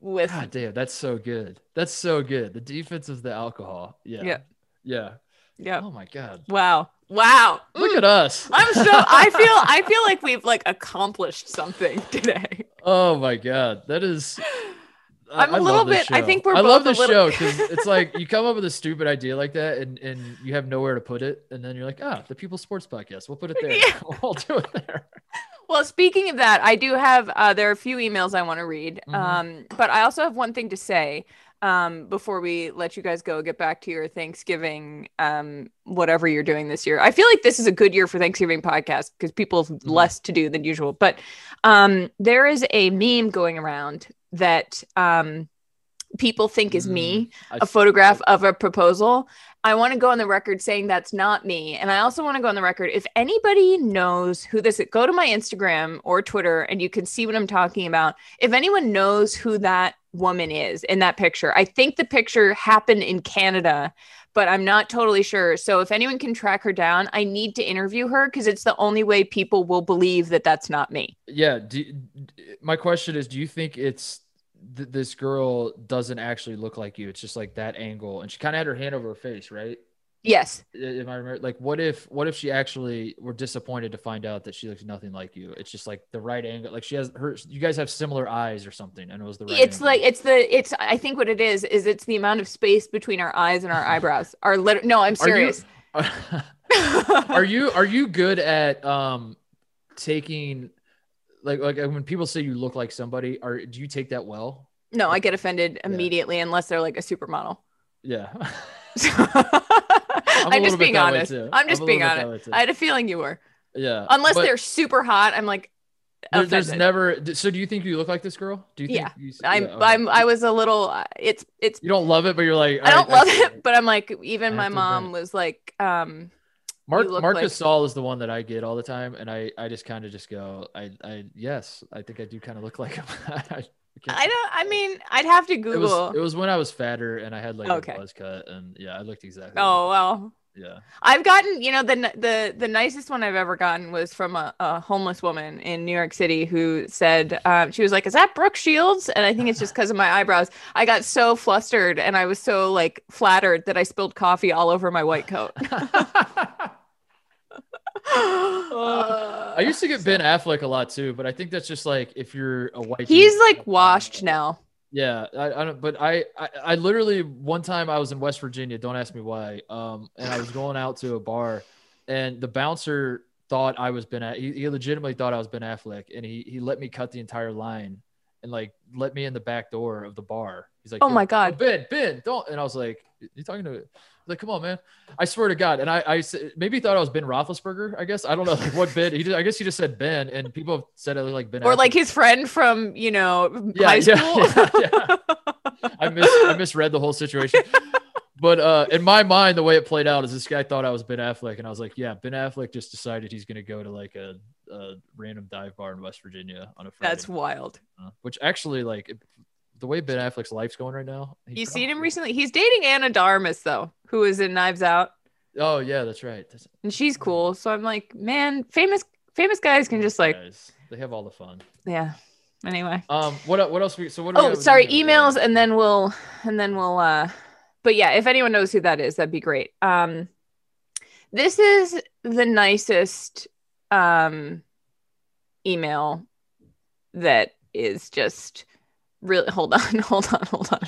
with. God damn, that's so good. That's so good. The defense is the alcohol. Yeah. Yeah. Yeah. Yeah. Oh my God. Wow. Wow. Look mm. at us. I'm so I feel I feel like we've like accomplished something today. Oh my God. That is I'm a little bit. I think we're. I love this little... show because it's like you come up with a stupid idea like that, and and you have nowhere to put it, and then you're like, ah, the People Sports Podcast. We'll put it there. Yeah. we'll do it there. Well, speaking of that, I do have. Uh, there are a few emails I want to read, mm-hmm. um, but I also have one thing to say um, before we let you guys go. Get back to your Thanksgiving, um, whatever you're doing this year. I feel like this is a good year for Thanksgiving podcast because people have mm-hmm. less to do than usual. But um, there is a meme going around that um, people think is me, mm, a photograph of a proposal. I want to go on the record saying that's not me. And I also want to go on the record if anybody knows who this is, go to my Instagram or Twitter and you can see what I'm talking about. If anyone knows who that woman is in that picture, I think the picture happened in Canada, but I'm not totally sure. So if anyone can track her down, I need to interview her because it's the only way people will believe that that's not me. Yeah. Do, my question is do you think it's th- this girl doesn't actually look like you. It's just like that angle, and she kind of had her hand over her face, right? Yes. If I remember, like, what if, what if she actually were disappointed to find out that she looks nothing like you? It's just like the right angle. Like she has her, you guys have similar eyes or something, and it was the right. It's angle. like it's the it's. I think what it is is it's the amount of space between our eyes and our eyebrows. Our lit- no, I'm serious. Are you, are you are you good at um taking like like when people say you look like somebody, are do you take that well? No, I get offended immediately unless they're like a supermodel. Yeah. I'm, I'm just being honest. I'm just I'm being honest. I had a feeling you were. Yeah. Unless they're super hot, I'm like. There, there's never. So, do you think you look like this girl? Do you? Think yeah. You, I'm. Yeah, okay. I'm. I was a little. Uh, it's. It's. You don't love it, but you're like. I don't I, love I, it, but I'm like. Even my mom was like. um Mark Marcus like... is the one that I get all the time, and I I just kind of just go I I yes I think I do kind of look like him. I, I don't. I mean, I'd have to Google. It was, it was when I was fatter and I had like okay. a buzz cut, and yeah, I looked exactly. Oh well. Yeah. I've gotten, you know, the the the nicest one I've ever gotten was from a, a homeless woman in New York City who said um, she was like, "Is that Brooke Shields?" And I think it's just because of my eyebrows. I got so flustered and I was so like flattered that I spilled coffee all over my white coat. I used to get Ben Affleck a lot too, but I think that's just like if you're a white. He's dude, like washed now. Yeah, I, I don't. But I, I, I literally one time I was in West Virginia. Don't ask me why. Um, and I was going out to a bar, and the bouncer thought I was Ben. He, he legitimately thought I was Ben Affleck, and he he let me cut the entire line, and like let me in the back door of the bar. He's like, "Oh my god, Ben, Ben, don't!" And I was like, "You talking to?" Like, come on, man! I swear to God. And I, I maybe thought I was Ben Roethlisberger. I guess I don't know like what Ben. He did. I guess he just said Ben, and people have said it like Ben. Or like his friend from you know yeah, high school. Yeah, yeah, yeah. I mis I misread the whole situation. but uh, in my mind, the way it played out is this guy thought I was Ben Affleck, and I was like, yeah, Ben Affleck just decided he's going to go to like a, a, random dive bar in West Virginia on a Friday. That's wild. Uh, which actually, like, the way Ben Affleck's life's going right now. You seen him recently? He's dating Ana de Armas though, who is in Knives Out. Oh yeah, that's right. That's... And she's cool. So I'm like, man, famous famous guys can just like guys. they have all the fun. Yeah. Anyway. Um. What what else? We, so what? Oh, sorry. Emails, and then we'll and then we'll. uh But yeah, if anyone knows who that is, that'd be great. Um, this is the nicest um email that is just really hold on hold on hold on.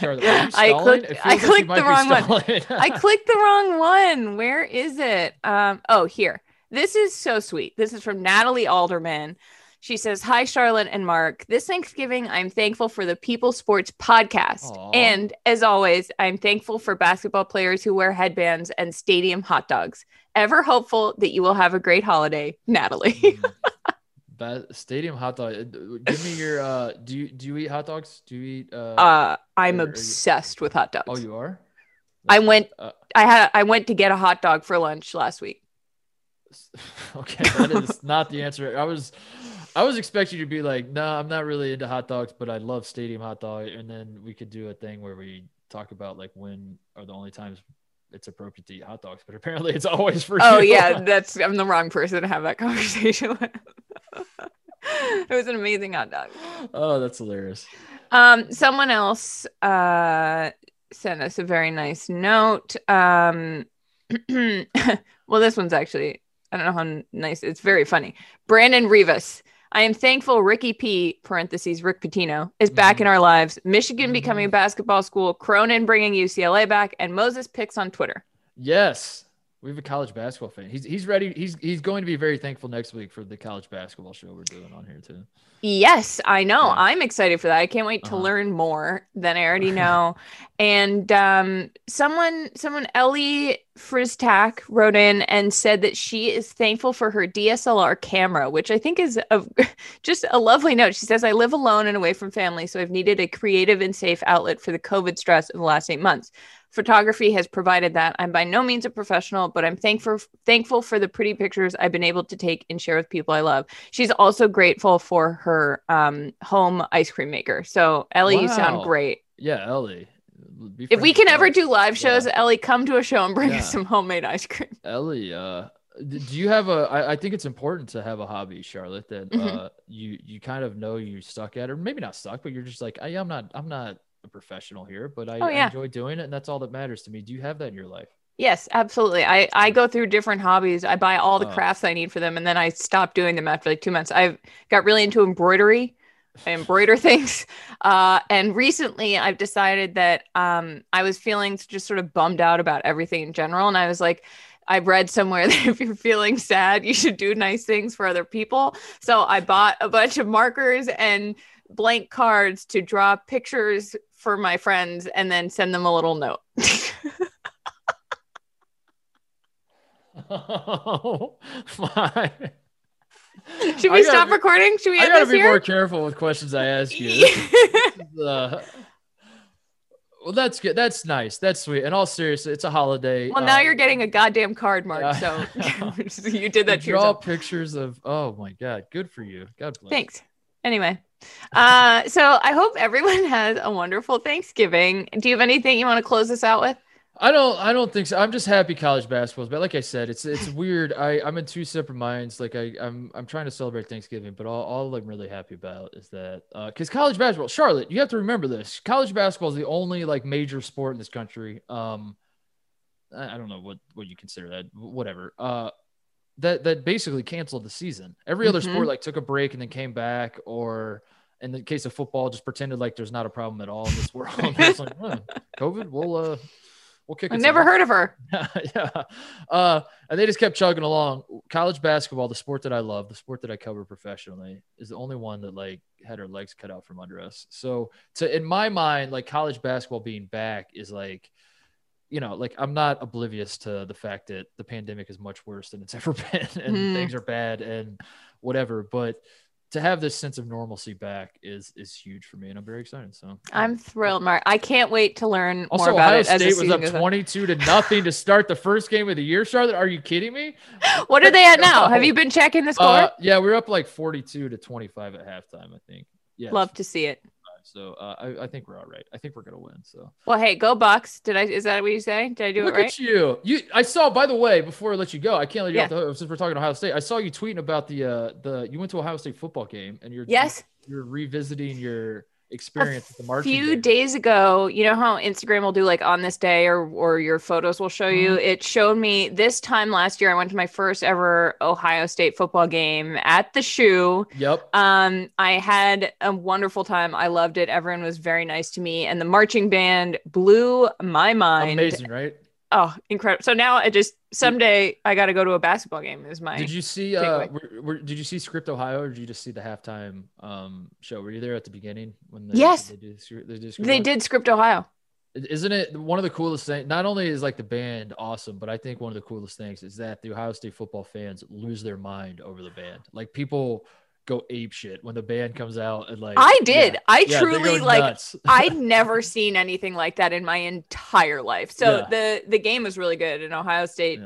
I clicked i clicked the wrong one. i clicked the wrong one. Where is it? Um oh here. This is so sweet. This is from natalie alderman. She says hi charlotte and mark. This thanksgiving i'm thankful for the people sports podcast. Aww. and as always i'm thankful for basketball players who wear headbands and stadium hot dogs. Ever hopeful that you will have a great holiday natalie. Mm. Stadium hot dog. Uh, give me your. uh Do you do you eat hot dogs? Do you eat? Uh, uh I'm obsessed you... with hot dogs. Oh, you are. I went. Uh, I had. I went to get a hot dog for lunch last week. Okay, that is not the answer. I was. I was expecting you to be like, no, nah, I'm not really into hot dogs, but I love stadium hot dog, and then we could do a thing where we talk about like when are the only times it's appropriate to eat hot dogs, but apparently it's always for. Oh you. yeah, that's I'm the wrong person to have that conversation with. it was an amazing hot dog. Oh, that's hilarious. Um, someone else uh sent us a very nice note. Um, well, this one's actually I don't know how nice. It's very funny. Brandon Rivas. I am thankful Ricky P, parentheses, Rick Pitino, is back mm-hmm. in our lives. Michigan mm-hmm. becoming a basketball school, Cronin bringing UCLA back, and Moses picks on Twitter. Yes. We have a college basketball fan. He's he's ready. He's he's going to be very thankful next week for the college basketball show we're doing on here too. Yes, I know. Yeah. I'm excited for that. I can't wait to uh-huh. learn more than I already know. and um, someone, someone, Ellie Fristak wrote in and said that she is thankful for her DSLR camera, which I think is a, just a lovely note. She says, "I live alone and away from family, so I've needed a creative and safe outlet for the COVID stress of the last eight months." Photography has provided that. I'm by no means a professional, but I'm thankful thankful for the pretty pictures I've been able to take and share with people I love. She's also grateful for her um, home ice cream maker. So Ellie, wow. you sound great. Yeah, Ellie. If we can ever do live shows, yeah. Ellie, come to a show and bring yeah. us some homemade ice cream. Ellie, uh, do you have a? I, I think it's important to have a hobby, Charlotte, that mm-hmm. uh, you you kind of know you stuck at, or maybe not stuck, but you're just like, I, I'm not, I'm not a professional here, but I, oh, yeah. I enjoy doing it, and that's all that matters to me. Do you have that in your life? Yes, absolutely. I I go through different hobbies. I buy all the oh. crafts I need for them, and then I stop doing them after like two months. I've got really into embroidery. I embroider things, uh, and recently I've decided that um, I was feeling just sort of bummed out about everything in general, and I was like, I've read somewhere that if you're feeling sad, you should do nice things for other people. So I bought a bunch of markers and blank cards to draw pictures for my friends and then send them a little note. oh my. Should we stop recording? Should we? I gotta be here? more careful with questions I ask you. uh, well, that's good. That's nice. That's sweet. And all seriousness, it's a holiday. Well, now uh, you're getting a goddamn card, Mark. So you did that. Draw pictures of. Oh my god, good for you. God bless. Thanks. Anyway, uh, so I hope everyone has a wonderful Thanksgiving. Do you have anything you want to close this out with? I don't. I don't think so. I'm just happy college basketball. But like I said, it's it's weird. I I'm in two separate minds. Like I I'm I'm trying to celebrate Thanksgiving, but all, all I'm really happy about is that because uh, college basketball, Charlotte, you have to remember this. College basketball is the only like major sport in this country. Um, I, I don't know what what you consider that. Whatever. Uh, that that basically canceled the season. Every other mm-hmm. sport like took a break and then came back, or in the case of football, just pretended like there's not a problem at all in this world. it's like, huh, COVID, we'll uh we'll kick. I've never heard of her. yeah, uh, and they just kept chugging along. College basketball, the sport that I love, the sport that I cover professionally, is the only one that like had her legs cut out from under us. So, to in my mind, like college basketball being back is like you know, like I'm not oblivious to the fact that the pandemic is much worse than it's ever been and mm. things are bad and whatever. But to have this sense of normalcy back is is huge for me, and I'm very excited. So I'm thrilled, Mark. I can't wait to learn also, more about Ohio it. Ohio State was up 22 to nothing to start the first game of the year. Charlotte, are you kidding me? what are they at now? Have you been checking the score? Uh, yeah, we're up like 42 to 25 at halftime. I think. Yeah, love to see it. So uh, I, I, think we're all right. I think we're gonna win. So well, hey, go Bucks! Did I? Is that what you say? Did I do Look it right? at you! You, I saw. By the way, before I let you go, I can't let you yeah. off the hook since we're talking Ohio State. I saw you tweeting about the uh the you went to Ohio State football game and you're yes you're revisiting your experience a the few days ago you know how instagram will do like on this day or or your photos will show you? Mm-hmm. it showed me this time last year i went to my first ever ohio state football game at the shoe. Yep um i had a wonderful time. I loved it. Everyone was very nice to me. And the marching band blew my mind. Amazing right oh incredible. So now i just someday i got to go to a basketball game is my did you see uh were, were, did you see script ohio or did you just see the halftime um show? Were you there at the beginning when they, yes. they did, they did, script, they did script ohio. Isn't it one of the coolest things not only is like the band awesome but i think one of the coolest things is that the ohio state football fans lose their mind over the band. Like people go ape shit when the band comes out and like I did. Yeah, I yeah, truly like I'd never seen anything like that in my entire life. So yeah. the the game was really good and Ohio State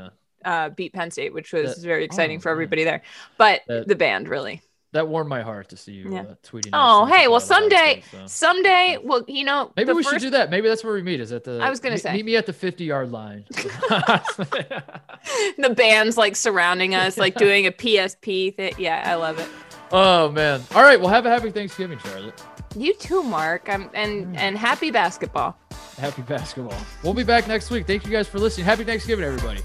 uh, beat Penn State, which was that, very exciting oh, for everybody there. But that, the band really that warmed my heart to see you uh, tweeting. Oh, hey, well, someday, State, so. someday, well, you know, maybe we first... should do that. Maybe that's where we meet. Is at the? I was gonna say, meet me at the fifty-yard line. the band's like surrounding us, like doing a PSP thing. Yeah, I love it. Oh man! All right, well, have a happy Thanksgiving, Charlotte. You too, Mark. I'm, and mm. and happy basketball. Happy basketball. We'll be back next week. Thank you guys for listening. Happy Thanksgiving, everybody.